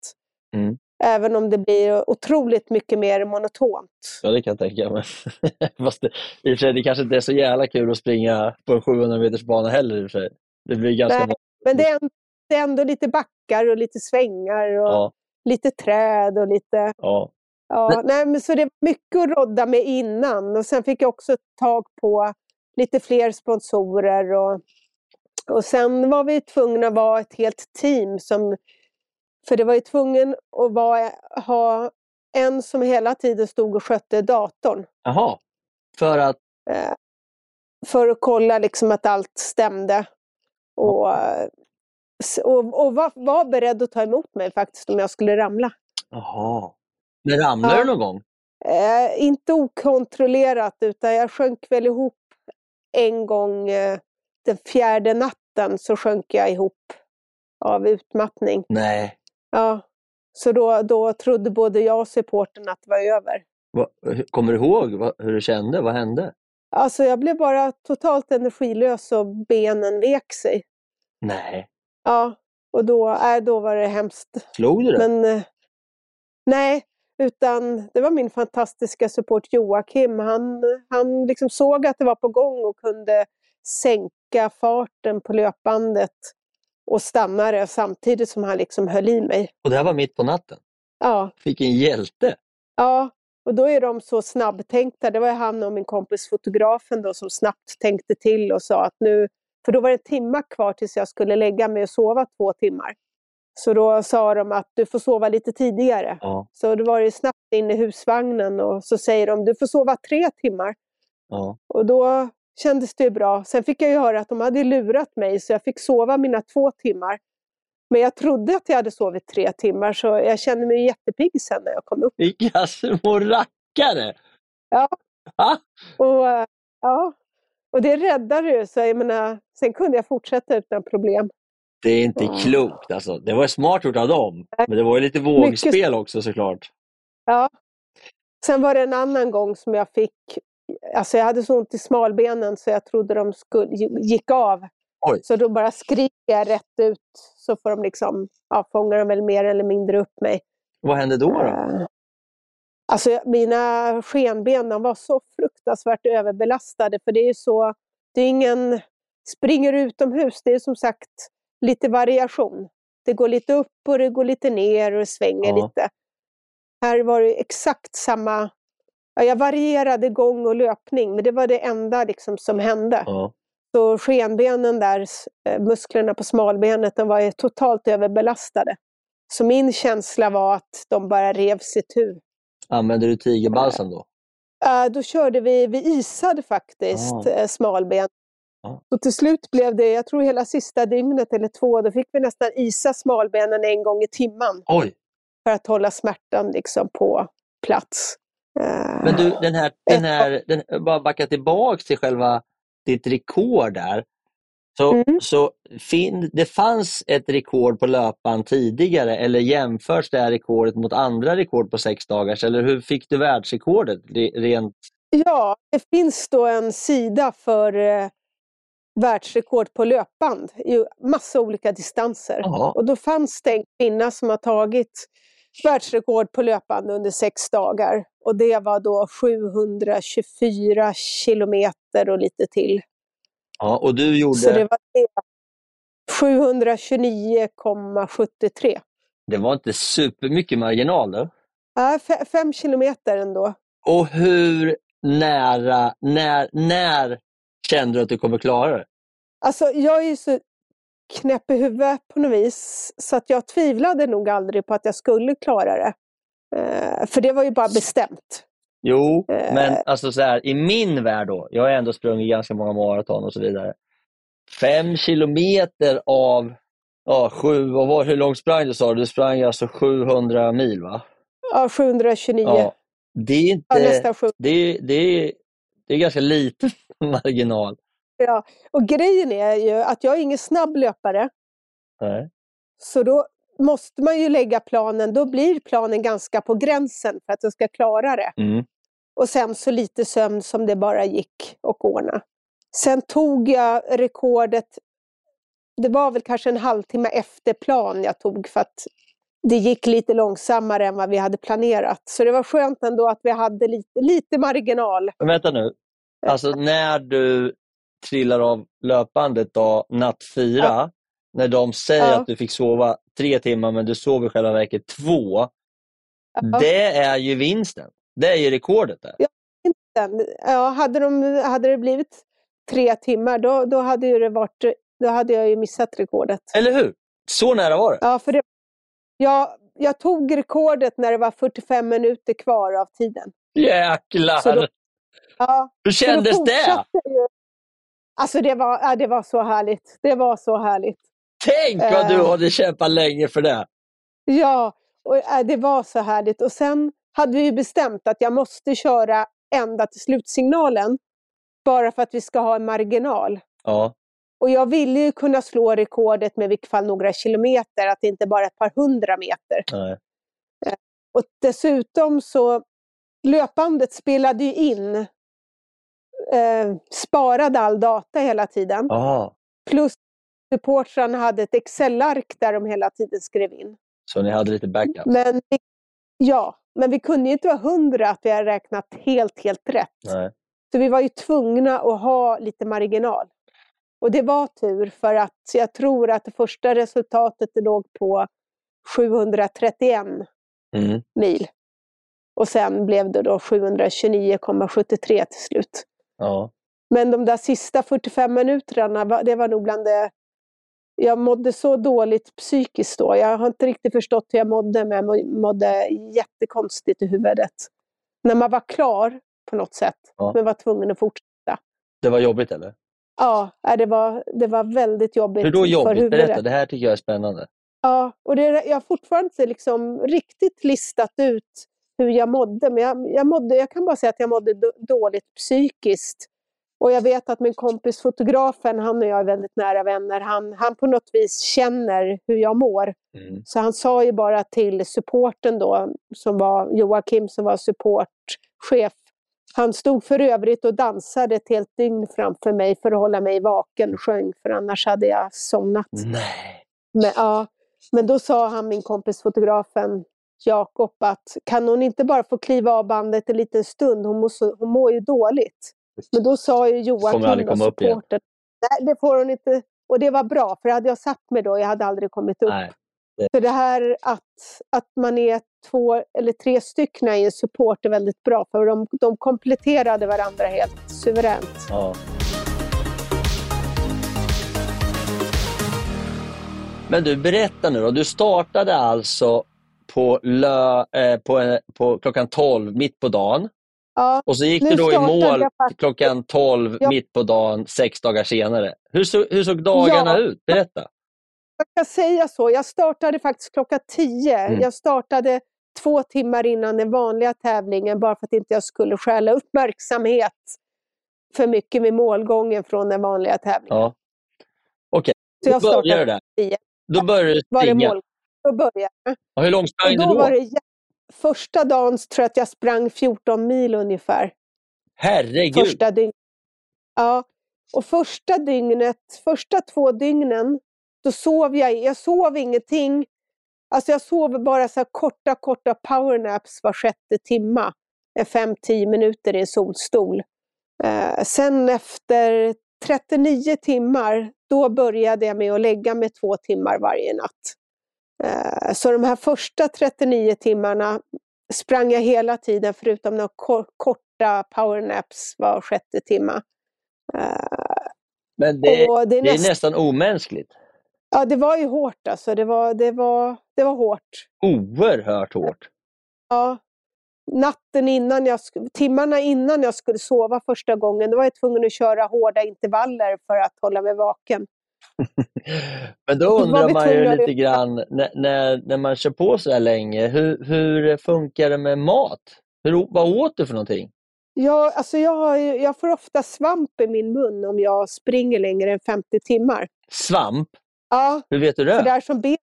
Mm. Även om det blir otroligt mycket mer monotont. Ja, det kan jag tänka mig. Fast det, i och för sig, det kanske inte är så jävla kul att springa på en 700 meters bana heller i och för sig. Det blir ganska... Nej, Men det är, ändå, det är ändå lite backar och lite svängar och Ja, lite träd och lite... ja. Ja, nej, men så det var mycket att rodda med innan och sen fick jag också tag på lite fler sponsorer och, och sen var vi tvungna att vara ett helt team som för det var ju tvungen att vara, ha en som hela tiden stod och skötte datorn Jaha. För att, eh, för att kolla liksom att allt stämde. Och, Och, och var, var beredd att ta emot mig faktiskt om jag skulle ramla. Jaha. Men ramlade Ja. du någon gång? Eh, inte okontrollerat utan jag sjönk väl ihop en gång eh, den fjärde natten så sjönk jag ihop av utmattning. Nej. Ja. Så då, då trodde både jag och supporten att det var över. Va, kommer du ihåg vad, hur du kände? Vad hände? Alltså jag blev bara totalt energilös och benen vek sig. Nej. Ja, och då, äh, då var det hemskt. Slog du det? Men eh, nej, utan det var min fantastiska support Joakim. Han, han liksom såg att det var på gång och kunde sänka farten på löpbandet och stanna det samtidigt som han liksom höll i mig. Och det här var mitt på natten. Ja, Vilken hjälte! ja. Och då är de så snabbtänkta. Det var han och min kompis fotografen då som snabbt tänkte till och sa att nu, för då var det en timma kvar tills jag skulle lägga mig och sova två timmar. Så då sa de att du får sova lite tidigare. Ja, Så då var det snabbt in i husvagnen och så säger de du får sova tre timmar. ja. Och då kändes det bra. Sen fick jag ju höra att de hade lurat mig så jag fick sova mina två timmar. Men jag trodde att jag hade sovit tre timmar så jag kände mig jättepigg sen när jag kom upp. Vilka små rackare! Ja. Och, ja. och det räddade ju. Så jag menar, sen kunde jag fortsätta utan problem. Det är inte klokt alltså. Det var smart gjort av dem. Men det var ju lite vågspel också såklart. Ja. Sen var det en annan gång som jag fick, alltså jag hade så ont i smalbenen så jag trodde de skulle, gick av. Oj. Så då bara skriker jag rätt ut så får de liksom, ja, fångar de väl mer eller mindre upp mig. Vad hände då? då? Eh, Alltså mina skenben de var så fruktansvärt överbelastade för det är så, det är ingen, springer utomhus, det är som sagt lite variation. Det går lite upp och det går lite ner och det svänger Ja. lite. Här var det exakt samma, ja, jag varierade gång och löpning men det var det enda liksom som hände. Ja. Så skenbenen där, eh, musklerna på smalbenet, de var totalt överbelastade. Så min känsla var att de bara revs itu. Använde du tigerbalsam då? Äh, då körde vi, vi isade faktiskt Ah. eh, smalben. Ja. Så till slut blev det, jag tror hela sista dygnet eller två, då fick vi nästan isa smalbenen en gång i timmen Oj! för att hålla smärtan liksom på plats. Eh, Men du, den här, den här den, bara backa tillbaks till själva ditt rekord där. Så, Mm. så fin, det fanns ett rekord på löpan tidigare eller jämförs det här rekordet mot andra rekord på sex dagars? Eller hur fick du världsrekordet re- rent? Ja, det finns då en sida för eh, världsrekord på löpband i massa olika distanser. Jaha. Och då fanns det en kvinna som har tagit världsrekord på löpband under sex dagar. Och det var då 724 kilometer och lite till. Ja, och du gjorde, Så det det... var det. 729,73. var inte supermycket marginal då? Ja, fe- fem kilometer ändå. Och hur nära, när, när kände du att du kommer klara det? Alltså jag är ju så knäpp i huvudet på något vis så att jag tvivlade nog aldrig på att jag skulle klara det. Eh, för det var ju bara bestämt. Jo, Eh. men alltså så här, i min värld då, jag har ändå sprungit ganska många maraton och så vidare. Fem kilometer av ja, sju, och var, hur långt sprang du sa du? Du sprang alltså 700 mil va? Ja, 729. Ja. Det är Ja, inte, nästan sju. det det är, det är ganska liten marginal. Ja. Och grejen är ju att jag är ingen snabb löpare. Nej. Så då måste man ju lägga planen, då blir planen ganska på gränsen för att jag ska klara det. Mm. Och sen så lite sömn som det bara gick att ordna. Sen tog jag rekordet, det var väl kanske en halvtimme efter plan jag tog för att det gick lite långsammare än vad vi hade planerat. Så det var skönt ändå att vi hade lite, lite marginal. Men vänta nu, alltså när du trillar av löpbandet då, natt fyra, Ja. när de säger Ja. att du fick sova tre timmar men du sov i själva verket två, Ja. det är ju vinsten. Det är ju rekordet där. Sen, ja, hade, de, hade det blivit tre timmar då, då, hade det varit, då hade jag ju missat rekordet. Eller hur? Så nära var det. Ja, för det, ja, jag tog rekordet när det var 45 minuter kvar av tiden. Jäklar! Så då- Ja, Hur kändes det? jag ju. Alltså det var, ja, det var så härligt. Det var så härligt. Tänk vad du Eh. hade kämpat länge för det! Ja, och äh, det var så härligt. Och sen hade vi bestämt att jag måste köra ända till slutsignalen. Bara för att vi ska ha en marginal. Ja, Och jag ville ju kunna slå rekordet med i vilket fall några kilometer, att det inte bara ett par hundra meter. nej. Och dessutom så, löpbandet spelade ju in, eh, sparade all data hela tiden. Ja, Plus supportrarna hade ett Excel-ark där de hela tiden skrev in. så ni hade lite backup? Men ja, men vi kunde ju inte vara hundra att vi hade räknat helt, helt rätt. Nej. Så vi var ju tvungna att ha lite marginal. Och det var tur för att jag tror att det första resultatet låg på 731 Mm. mil. Och sen blev det då 729,73 till slut. Ja. Men de där sista 45 minuterna, det var nog bland det... Jag mådde så dåligt psykiskt då. Jag har inte riktigt förstått hur jag mådde, men jag må- mådde jättekonstigt i huvudet. När man var klar på något sätt, Ja. men var tvungen att fortsätta. Det var jobbigt eller? Ja, det var, det var väldigt jobbigt Hur då för jobbigt? huvudet. Berätta, det här tycker jag är spännande. Ja, och det, jag har fortfarande inte liksom riktigt listat ut hur jag mådde, men jag, jag, mådde, jag kan bara säga att jag mådde då- dåligt psykiskt. Och jag vet att min kompis fotografen, han och jag är väldigt nära vänner, han, han på något vis känner hur jag mår. Mm. Så han sa ju bara till supporten då, som var Joakim som var supportchef. Han stod för övrigt och dansade ett helt dygn framför mig för att hålla mig vaken och sjöng, för annars hade jag somnat. Nej. Men, ja, men då sa han, min kompis fotografen Jakob, att kan hon inte bara få kliva av bandet en liten stund? Hon mår, så, hon mår ju dåligt. Men då sa ju Joakim, igen. supporten, nej det får hon inte. Och det var bra, för hade jag satt mig då, jag hade aldrig kommit upp. Nej. Så det här att, att man är två eller tre stycken i en support är väldigt bra, för de, de kompletterade varandra helt suveränt. Ja. Men du, berätta nu då. Du startade alltså på, lö, eh, på, eh, på klockan 12 mitt på dagen. Ja, Och så gick du då i mål klockan 12 Ja. mitt på dagen, sex dagar senare. Hur, så, hur såg dagarna Ja. ut? Berätta. Jag ska säga så. Jag startade faktiskt klockan 10. Mm. Jag startade två timmar innan den vanliga tävlingen bara för att inte jag skulle stjäla uppmärksamhet för mycket med målgången från den vanliga tävlingen. Ja. Okej, Så jag då började du där. 10. Då började du Var det springa. mål? Då började. Och hur långt sprang du då då? var det Första dagen tror jag att jag sprang 14 mil ungefär. Herregud! Första dygnet. Ja. Och första dygnet, första två dygnen, då sov jag, jag sov ingenting. Alltså jag sov bara så här korta, korta powernaps var sjätte timma. 5-10 minuter i en solstol. Eh, sen efter 39 timmar, då började jag med att lägga mig två timmar varje natt. Eh, så de här första 39 timmarna sprang jag hela tiden förutom några ko- korta powernaps var sjätte timma. Eh, Men det, det är det är näst- nästan omänskligt. Ja, det var ju hårt alltså. Det var, det var, det var hårt. Oerhört hårt. Ja. Natten innan jag, timmarna innan jag skulle sova första gången, då var jag tvungen att köra hårda intervaller för att hålla mig vaken. Men då undrar man ju lite grann, när, när, när man kör på så här länge, hur, hur funkar det med mat? Hur, vad åt du för någonting? Jag, alltså jag, jag får ofta svamp i min mun om jag springer längre än 50 timmar. Svamp? Ja, Hur vet du det? för där som ben...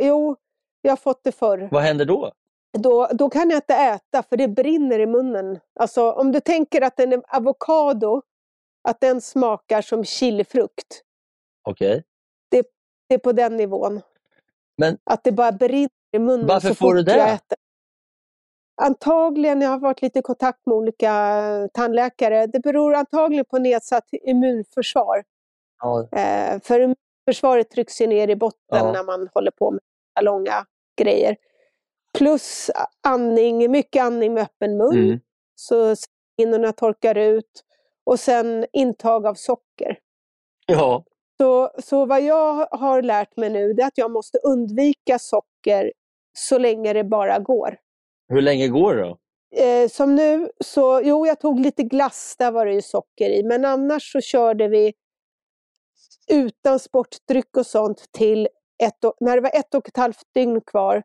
Jo, jag har fått det förr. Vad händer då? Då, då kan jag inte äta för det brinner i munnen. Alltså om du tänker att en avokado, att den smakar som chilifrukt. Okej. Det är på den nivån. Men- Att det bara brinner i munnen Varför så får du det? jag äter. Antagligen, jag har varit lite i kontakt med olika tandläkare, det beror antagligen på nedsatt immunförsvar. Ja, Eh, för immunförsvaret trycks ju ner i botten Ja. när man håller på med långa grejer. Plus andning, mycket andning med öppen mun. Mm. Så skinnorna torkar ut. Och sen intag av socker. ja. Så, så vad jag har lärt mig nu är att jag måste undvika socker så länge det bara går. Hur länge går det då? Eh, som nu, så jo jag tog lite glass, där var det ju socker i. Men annars så körde vi utan sportdryck och sånt till ett, och- när det var ett och ett halvt dygn kvar.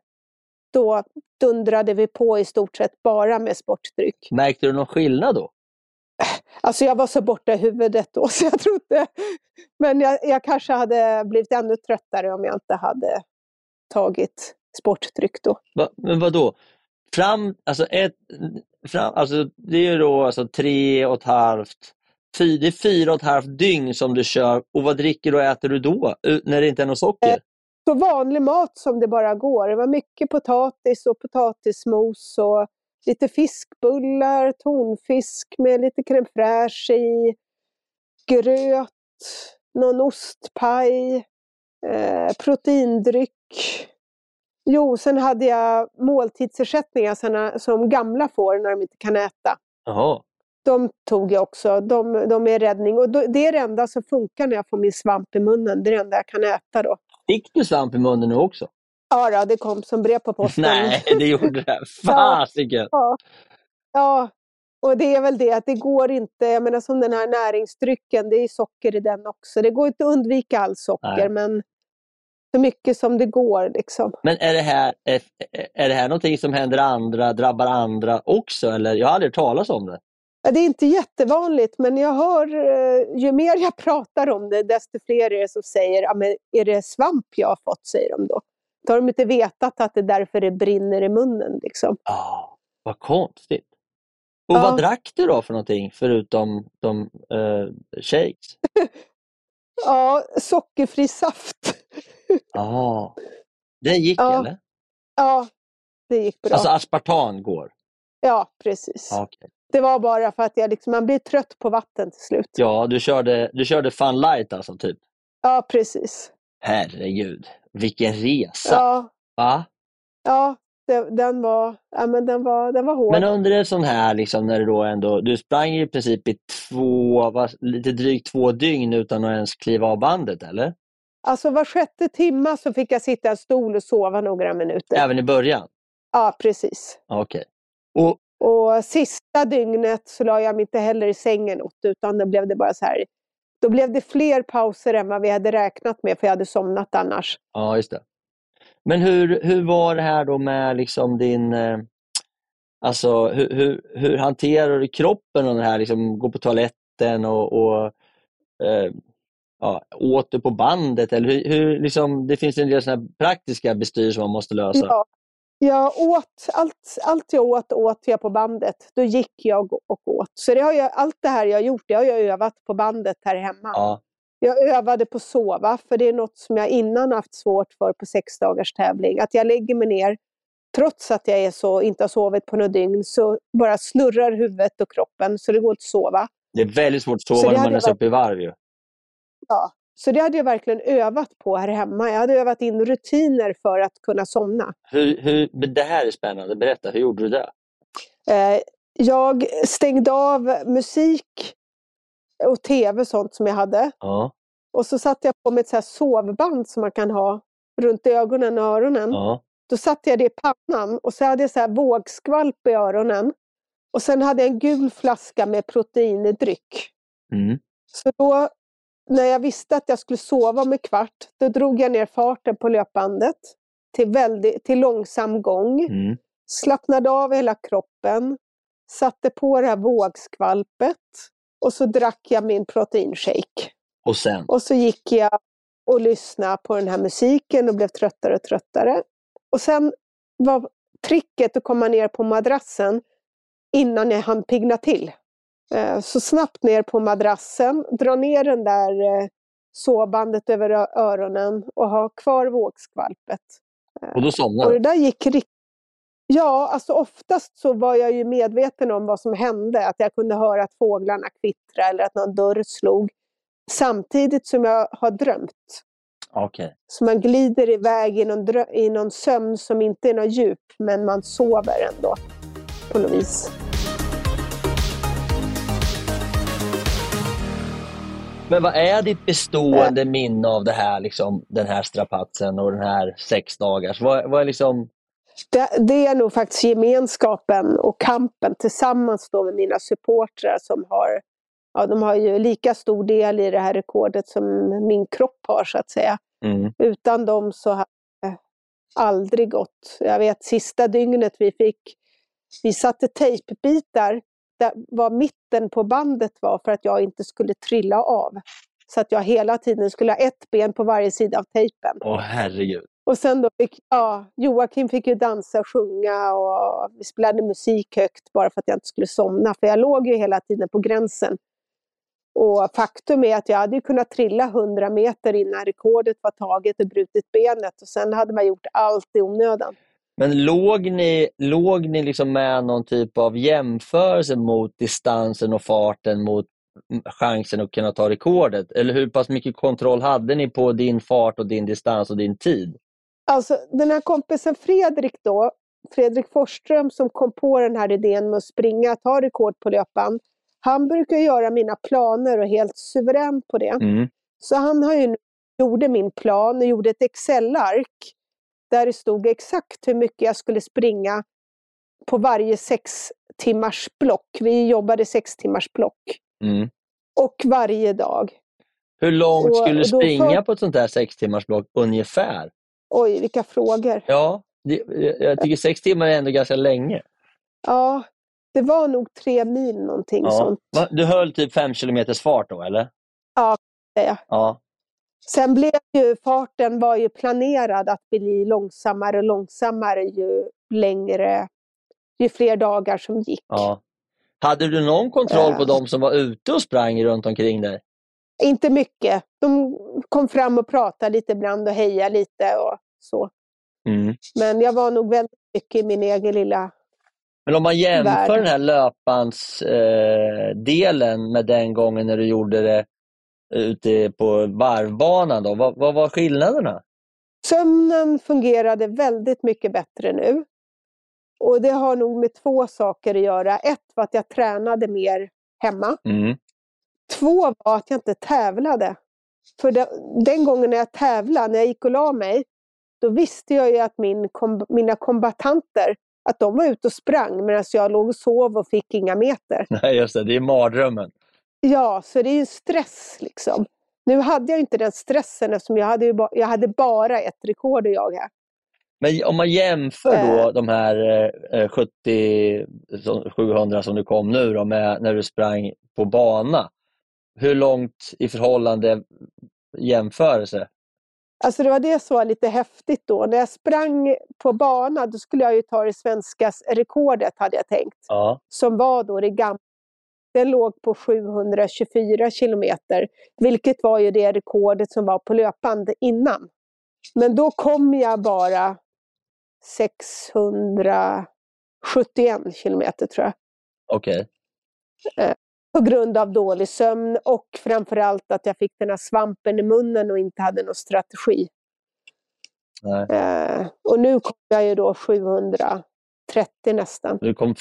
Då dundrade vi på i stort sett bara med sportdryck. Märkte du någon skillnad då? Alltså jag var så borta i huvudet då så jag tror inte... Men jag, jag kanske hade blivit ännu tröttare om jag inte hade tagit sportdryck då. Va, men vad då? Fram, alltså ett, fram, alltså det är ju då alltså tre och ett halvt, fy, det är fyra och ett halvt dygn som du kör och vad dricker och äter du då? När det inte är något socker? Så vanlig mat som det bara går. Det var mycket potatis och potatismos och lite fiskbullar, tonfisk med lite crème fraîche i, gröt, någon ostpaj, eh, proteindryck. Jo, sen hade jag måltidsersättningar som gamla får när de inte kan äta. Jaha. De tog jag också. De, de är räddning. Och då, det är det enda som funkar när jag får min svamp i munnen. Det är det enda jag kan äta då. Fick du svamp i munnen nu också? Ja, då, det kom som brev på posten. Nej, det gjorde det. Fasiken! Ja. ja, och det är väl det att det går inte, jag menar som den här näringsdrycken, det är socker i den också. Det går inte att undvika all socker, Nej. men så mycket som det går liksom. Men är det, här, är, är det här någonting som händer andra, drabbar andra också? Eller? Jag har aldrig hört talas om det. Ja, det är inte jättevanligt, men jag hör, eh, ju mer jag pratar om det, desto fler är det som säger, ja, men är det svamp jag har fått, säger de då. Då har de inte vetat att det är därför det brinner i munnen. Liksom. Ah, vad konstigt. Och Ja. vad drack du då för någonting förutom de uh, shakes? Ja, sockerfri saft. Ah. Den gick Ja. eller? ja, det gick bra. Alltså aspartam går? ja, precis. Ah, okej. Det var bara för att jag liksom, man blir trött på vatten till slut. Ja, du körde, du körde Fun Light alltså, typ? Ja, precis. Herregud, vilken resa! Ja, Va? ja det, den, var, ja men den, var, den var hård. Men under en sån här, liksom, när du då ändå, du sprang i princip i två, lite drygt två dygn utan att ens kliva av bandet, eller? Alltså var sjätte timma så fick jag sitta i en stol och sova några minuter. Även i början? Ja, precis. Okej. Och Och sista dygnet så la jag mig inte heller i sängen åt, utan då blev det bara så här. Då blev det fler pauser än vad vi hade räknat med, för jag hade somnat annars. Ja, just det. Men hur, hur var det här då med liksom din... Eh, alltså hur, hur, hur hanterar du kroppen och det här, liksom gå på toaletten och, och eh, ja, åt du på bandet? Eller hur, hur, liksom, det finns en del såna här praktiska bestyr som man måste lösa. Ja, jag åt, allt, allt jag åt, åt jag på bandet. Då gick jag och åt. Så det har jag, allt det här jag har gjort, det har jag övat på bandet här hemma. Ja, Jag övade på sova, för det är något som jag innan haft svårt för på sex dagars tävling. Att jag lägger mig ner, trots att jag är så, inte har sovit på några dygn, så bara snurrar huvudet och kroppen så det går att sova. det är väldigt svårt att sova när man är varit- uppe i varv. Ju. Ja. Så det hade jag verkligen övat på här hemma. Jag hade övat in rutiner för att kunna somna. Hur, hur, det här är spännande, berätta, hur gjorde du det? Eh, jag stängde av musik och tv och sånt som jag hade. Ja, Och så satte jag på mig ett så sovband som man kan ha runt ögonen och öronen. ja. Då satte jag det i pannan och så hade jag så här vågskvalp i öronen. Och sen hade jag en gul flaska med proteindryck. Mm. Så då, när jag visste att jag skulle sova om en kvart, då drog jag ner farten på löpbandet till, väldigt, till långsam gång. Mm. Slappnade av hela kroppen, satte på det här vågskvalpet och så drack jag min proteinshake. Och sen? Och så gick jag och lyssnade på den här musiken och blev tröttare och tröttare. Och sen var tricket att komma ner på madrassen innan jag hann pigna till. Eh, Så snabbt ner på madrassen, dra ner den där eh, sovbandet över öronen och ha kvar vågskvalpet. Och då Och somnade det du? där gick riktigt... Ja, alltså oftast så var jag ju medveten om vad som hände. Att jag kunde höra att fåglarna kvittrade eller att någon dörr slog. Samtidigt som jag har drömt. Okej. Så man glider iväg i någon, i någon sömn som inte är någon djup, men man sover ändå. På något vis. Men vad är ditt bestående minne av det här, liksom, den här strapatsen och den här sex dagars? Vad, vad är liksom... Det, det är nog faktiskt gemenskapen och kampen tillsammans då med mina supportrar som har ja, de har ju lika stor del i det här rekordet som min kropp har så att säga. Mm. Utan dem så hade det aldrig gått. Jag vet sista dygnet vi fick, vi satte tejpbitar där var mitten på bandet var för att jag inte skulle trilla av. Så att jag hela tiden skulle ha ett ben på varje sida av tejpen. Åh herregud. Och sen då fick, ja, Joakim fick ju dansa och sjunga och vi spelade musik högt bara för att jag inte skulle somna. För jag låg ju hela tiden på gränsen. Och faktum är att jag hade kunnat trilla 100 meter innan rekordet var taget och brutit benet. Och sen hade man gjort allt i onödan. Men låg ni, låg ni liksom med någon typ av jämförelse mot distansen och farten mot chansen att kunna ta rekordet? Eller hur pass mycket kontroll hade ni på din fart och din distans och din tid? Alltså den här kompisen Fredrik då, Fredrik Forsström som kom på den här idén med att springa, ta rekord på löpan. Han brukar göra mina planer och är helt suverän på det. Mm. Så han har ju gjorde min plan och gjorde ett Excel-ark där det stod exakt hur mycket jag skulle springa på varje sex timmars block. Vi jobbade sex timmars block. Mm. Och varje dag. Hur långt Och- skulle du springa för- på ett sånt här sex timmars block ungefär? Oj, vilka frågor. Ja, det, jag tycker sex timmar är ändå ganska länge. Ja, det var nog tre mil någonting Ja. sånt. Du höll typ fem kilometers fart då, eller? det. Ja. Sen blev ju farten var ju planerad att bli långsammare och långsammare ju längre, ju fler dagar som gick. ja. Hade du någon kontroll på Ja. de som var ute och sprang runt omkring dig? Inte mycket. De kom fram och pratade lite ibland och hejade lite och så. Mm. Men jag var nog väldigt mycket i min egen lilla... Men om man jämför Värld. den här löpansdelen eh, med den gången när du gjorde det ute på varvbanan, då, vad, vad var skillnaderna? Sömnen fungerade väldigt mycket bättre nu. Och det har nog med två saker att göra. Ett var att jag tränade mer hemma. Mm. Två var att jag inte tävlade. För det, den gången när jag tävlade, när jag gick och la mig, då visste jag ju att min, kom, mina kombatanter, att de var ute och sprang medan jag låg och sov och fick inga meter. Nej, just det, det är mardrömmen. Ja, så det är ju stress liksom. Nu hade jag inte den stressen eftersom jag hade, ba, jag hade bara ett rekord att jaga. Men om man jämför då Eh. de här eh, 70, som- 700 som du kom nu då, med när du sprang på bana. Hur långt i förhållande jämförelse? Alltså det var det som var lite häftigt då. När jag sprang på bana då skulle jag ju ta det svenska rekordet hade jag tänkt. Ja. Som var då det gamla. Den låg på 724 kilometer. Vilket var ju det rekordet som var på löpande innan. Men då kom jag bara 671 kilometer tror jag. Okej. På grund av dålig sömn och framförallt att jag fick den här svampen i munnen och inte hade någon strategi. Nej. Eh, och nu kom jag ju då 730 nästan. Du kom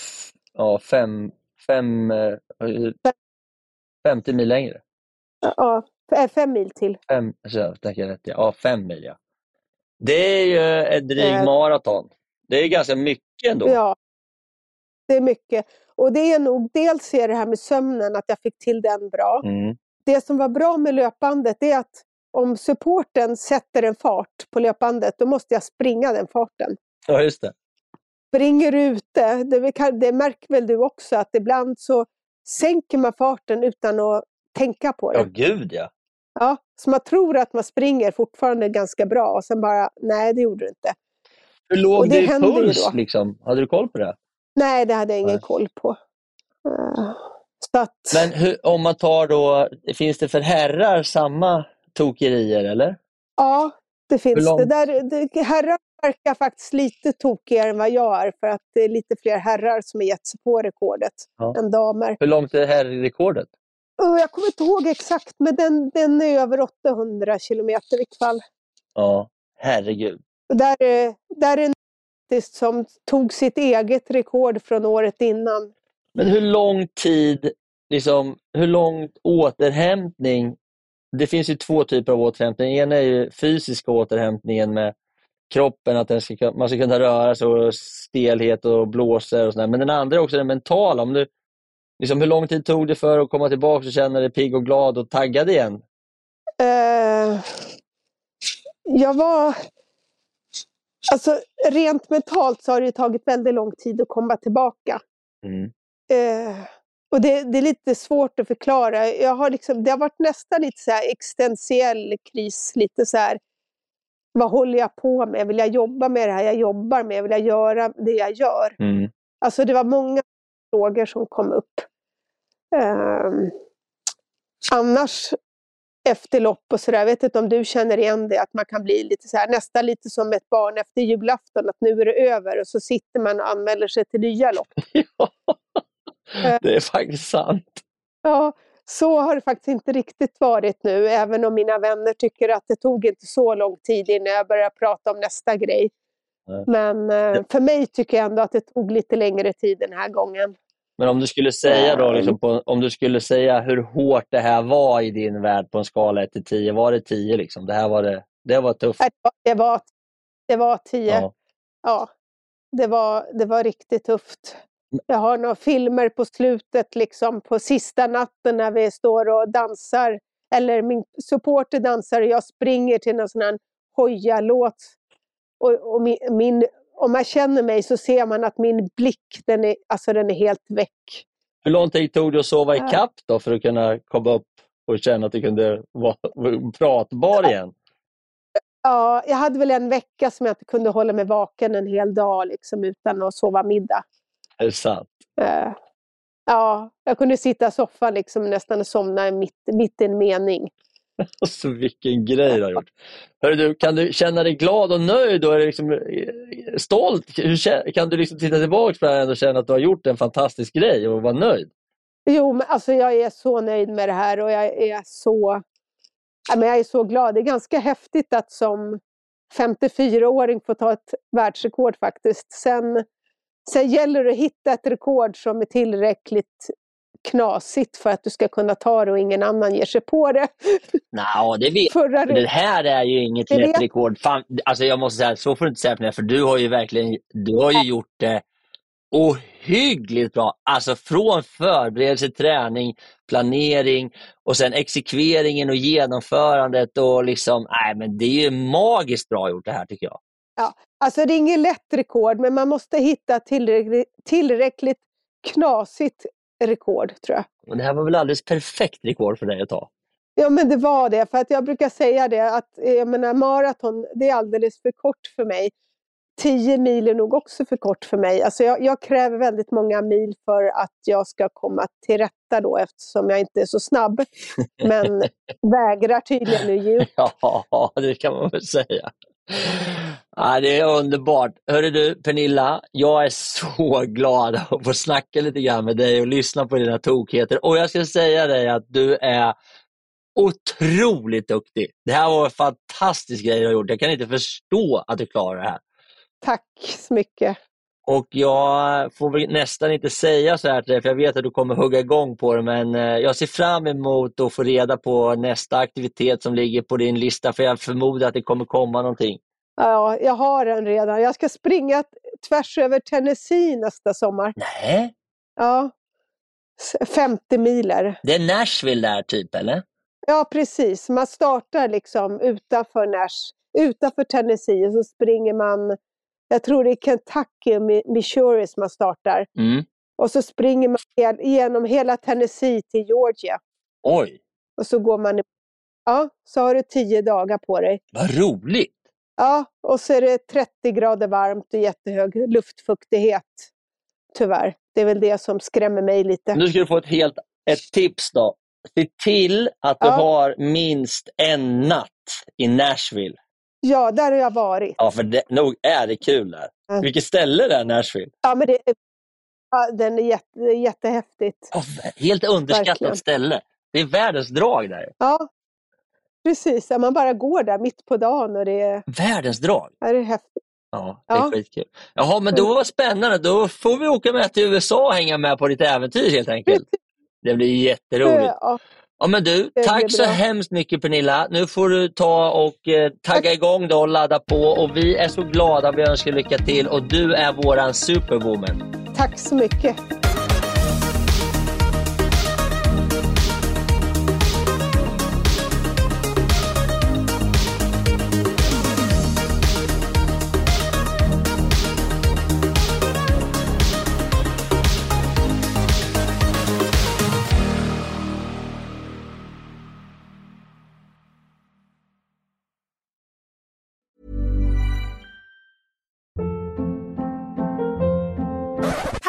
ja, fem, fem, eh, 50 mil längre. Ja, f- fem mil till. Fem, så jag tänker rätt, ja. fem mil ja. Det är ju ett drygt Eh. maraton. Det är ganska mycket ändå. Ja, det är mycket. Och det är nog, dels är det här med sömnen, att jag fick till den bra. Mm. Det som var bra med löpbandet är att om supporten sätter en fart på löpbandet, då måste jag springa den farten. Ja, just det. Springer ute, det, kan- det märker väl du också, att ibland så sänker man farten utan att tänka på det. Ja, gud ja. Ja, så man tror att man springer fortfarande ganska bra och sen bara, nej det gjorde du inte. Hur låg Och det ju puls? Liksom? Hade du koll på det? Nej, det hade jag ingen Nej. koll på. Eh, Så att, Men hur, om man tar då, finns det för herrar samma tokerier eller? ja, det finns det. Där, det. Herrar verkar faktiskt lite tokigare än vad jag är för att det är lite fler herrar som har gett sig på rekordet Ja. än damer. Hur långt är herrrekordet? Och jag kommer inte ihåg exakt, men den, den är över 800 kilometer i vilket fall. Ja, herregud. Där, är- där är en som tog sitt eget rekord från året innan. Men hur lång tid, liksom, hur lång återhämtning? Det finns ju två typer av återhämtning. En är ju fysiska återhämtningen med kroppen, att ska, man ska kunna röra sig och stelhet och blåsor och sådär. Men den andra är också den mentala. Om du, Liksom, hur lång tid tog det för att komma tillbaka och känna dig pigg och glad och taggad igen? Eh, jag var... Alltså rent mentalt så har det ju tagit väldigt lång tid att komma tillbaka. Mm. Eh, och det, det är lite svårt att förklara. Jag har liksom, det har varit nästan lite så här existentiell kris. Lite så här, vad håller jag på med? Vill jag jobba med det här jag jobbar med? Vill jag göra det jag gör? Mm. Alltså det var många frågor som kom upp. Um, annars efter lopp och sådär, jag vet inte om du känner igen det, att man kan bli lite så här, nästan lite som ett barn efter julafton, att nu är det över och så sitter man och anmäler sig till nya lopp. Ja, det är faktiskt sant. Ja, så har det faktiskt inte riktigt varit nu, även om mina vänner tycker att det tog inte så lång tid innan jag började prata om nästa grej. Nej. Men eh, för mig tycker jag ändå att det tog lite längre tid den här gången. Men om du skulle säga då, liksom på, om du skulle säga hur hårt det här var i din värld på en skala 1 till 10, var det 10 liksom? Det här var det, det var tufft. Det var, det var tio. Ja. Ja, det var, det var riktigt tufft. Jag har några filmer på slutet, liksom på sista natten när vi står och dansar. Eller min supporter dansar och jag springer till någon sån här Hoja-låt. Och, och min, min, om man känner mig så ser man att min blick, den är, alltså den är helt väck. Hur lång tid tog det att sova i kapp då för att kunna komma upp och känna att du kunde vara pratbar igen? Ja, jag hade väl en vecka som jag inte kunde hålla mig vaken en hel dag liksom, utan att sova middag. Är det sant? Eh, ja, jag kunde sitta i soffan liksom, nästan och somna mitt, mitt i en mening. Alltså vilken grej du har gjort. Hörru du, kan du känna dig glad och nöjd och är liksom eh, stolt? Hur, kan du liksom titta tillbaka på det här och känna att du har gjort en fantastisk grej och vara nöjd? Jo, men alltså jag är så nöjd med det här och jag är så, ja, men jag är så glad. Det är ganska häftigt att som 54-åring få ta ett världsrekord faktiskt. Sen, sen gäller det att hitta ett rekord som är tillräckligt knasigt för att du ska kunna ta det och ingen annan ger sig på det. Nej, det vet Förra Det här är ju inget Det lätt rekord. Fan, alltså jag måste säga, så får du inte säga Pernilla, för du har ju verkligen du har ju gjort det ohyggligt bra. Alltså från förberedelse, träning, planering och sen exekveringen och genomförandet och liksom, nej men det är ju magiskt bra gjort det här tycker jag. Alltså det är inget lätt rekord, men man måste hitta tillräckligt, tillräckligt knasigt rekord, tror jag. Och det här var väl alldeles perfekt rekord för dig att ta? Ja, men det var det. För att jag brukar säga det, att jag menar, maraton, det är alldeles för kort för mig. 10 mil är nog också för kort för mig. Alltså jag, jag kräver väldigt många mil för att jag ska komma till rätta då, eftersom jag inte är så snabb. Men vägrar tydligen nu ge upp. Ja, det kan man väl säga. Ja, det är underbart. Hörru du, Pernilla, jag är så glad att få snacka lite grann med dig och lyssna på dina tokigheter. Och jag ska säga dig att du är otroligt duktig. Det här var en fantastisk grej du har gjort. Jag kan inte förstå att du klarar det här. Tack så mycket. Och jag får väl nästan inte säga så här till dig, för jag vet att du kommer hugga igång på det, men eh, jag ser fram emot att få reda på nästa aktivitet som ligger på din lista, för jag förmodar att det kommer komma någonting. Ja, jag har den redan. Jag ska springa tvärs över Tennessee nästa sommar. Nej, Ja. S- 50 miler. det är Nashville där typ, eller? Ja, precis. Man startar liksom utanför Nash, utanför Tennessee och så springer man, jag tror det är Kentucky och Mi- Missouri som man startar. Mm. Och så springer man genom hela Tennessee till Georgia. Oj, Och så går man, ja, så har du tio dagar på dig. vad roligt! Ja, och så är det 30 grader varmt och jättehög luftfuktighet. Tyvärr. Det är väl det som skrämmer mig lite. Nu ska du få ett helt ett tips då. Se till att du Ja. har minst en natt i Nashville. Ja, där har jag varit. Ja, för det, nog är det kul där. Ja. Vilket ställe det är Nashville. Ja, men det, ja, den är jätte, jättehäftigt. Ja, helt underskattat Verkligen. ställe. Det är världens drag där. Ja, precis. Ja, man bara går där mitt på dagen och det är, Världens drag. ja, det är häftigt. Ja, det är Ja. skitkul. Jaha, men då var spännande. Då får vi åka med till USA och hänga med på ditt äventyr helt enkelt. Det blir jätteroligt. Ja, Ja, men du, tack så hemskt mycket Pernilla. Nu får du ta och eh, tagga igång då och ladda på. Och vi är så glada, vi önskar lycka till och du är våran superwoman. tack så mycket.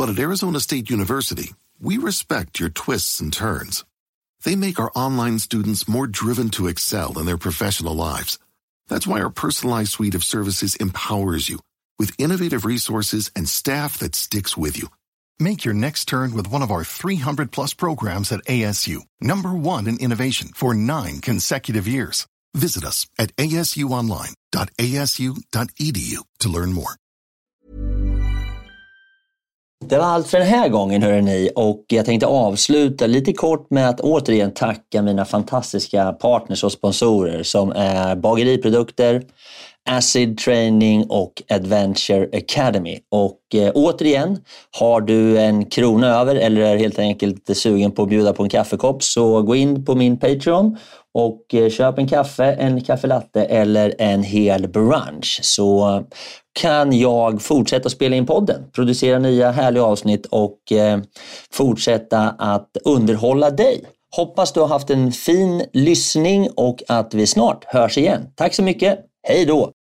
But at Arizona State University, we respect your twists and turns. They make our online students more driven to excel in their professional lives. That's why our personalized suite of services empowers you with innovative resources and staff that sticks with you. Make your next turn with one of our 300 plus programs at ASU, number one in innovation for nine consecutive years. Visit us at asuonline.asu.edu to learn more. Det var allt för den här gången hörrni och jag tänkte avsluta lite kort med att återigen tacka mina fantastiska partners och sponsorer som är Bageriprodukter, Acid Training och Adventure Academy. Och eh, återigen, har du en krona över eller är helt enkelt sugen på att bjuda på en kaffekopp så gå in på min Patreon och eh, köp en kaffe, en kaffelatte eller en hel brunch så kan jag fortsätta spela in podden, producera nya härliga avsnitt och eh, fortsätta att underhålla dig. Hoppas du har haft en fin lyssning och att vi snart hörs igen. Tack så mycket. Hej då!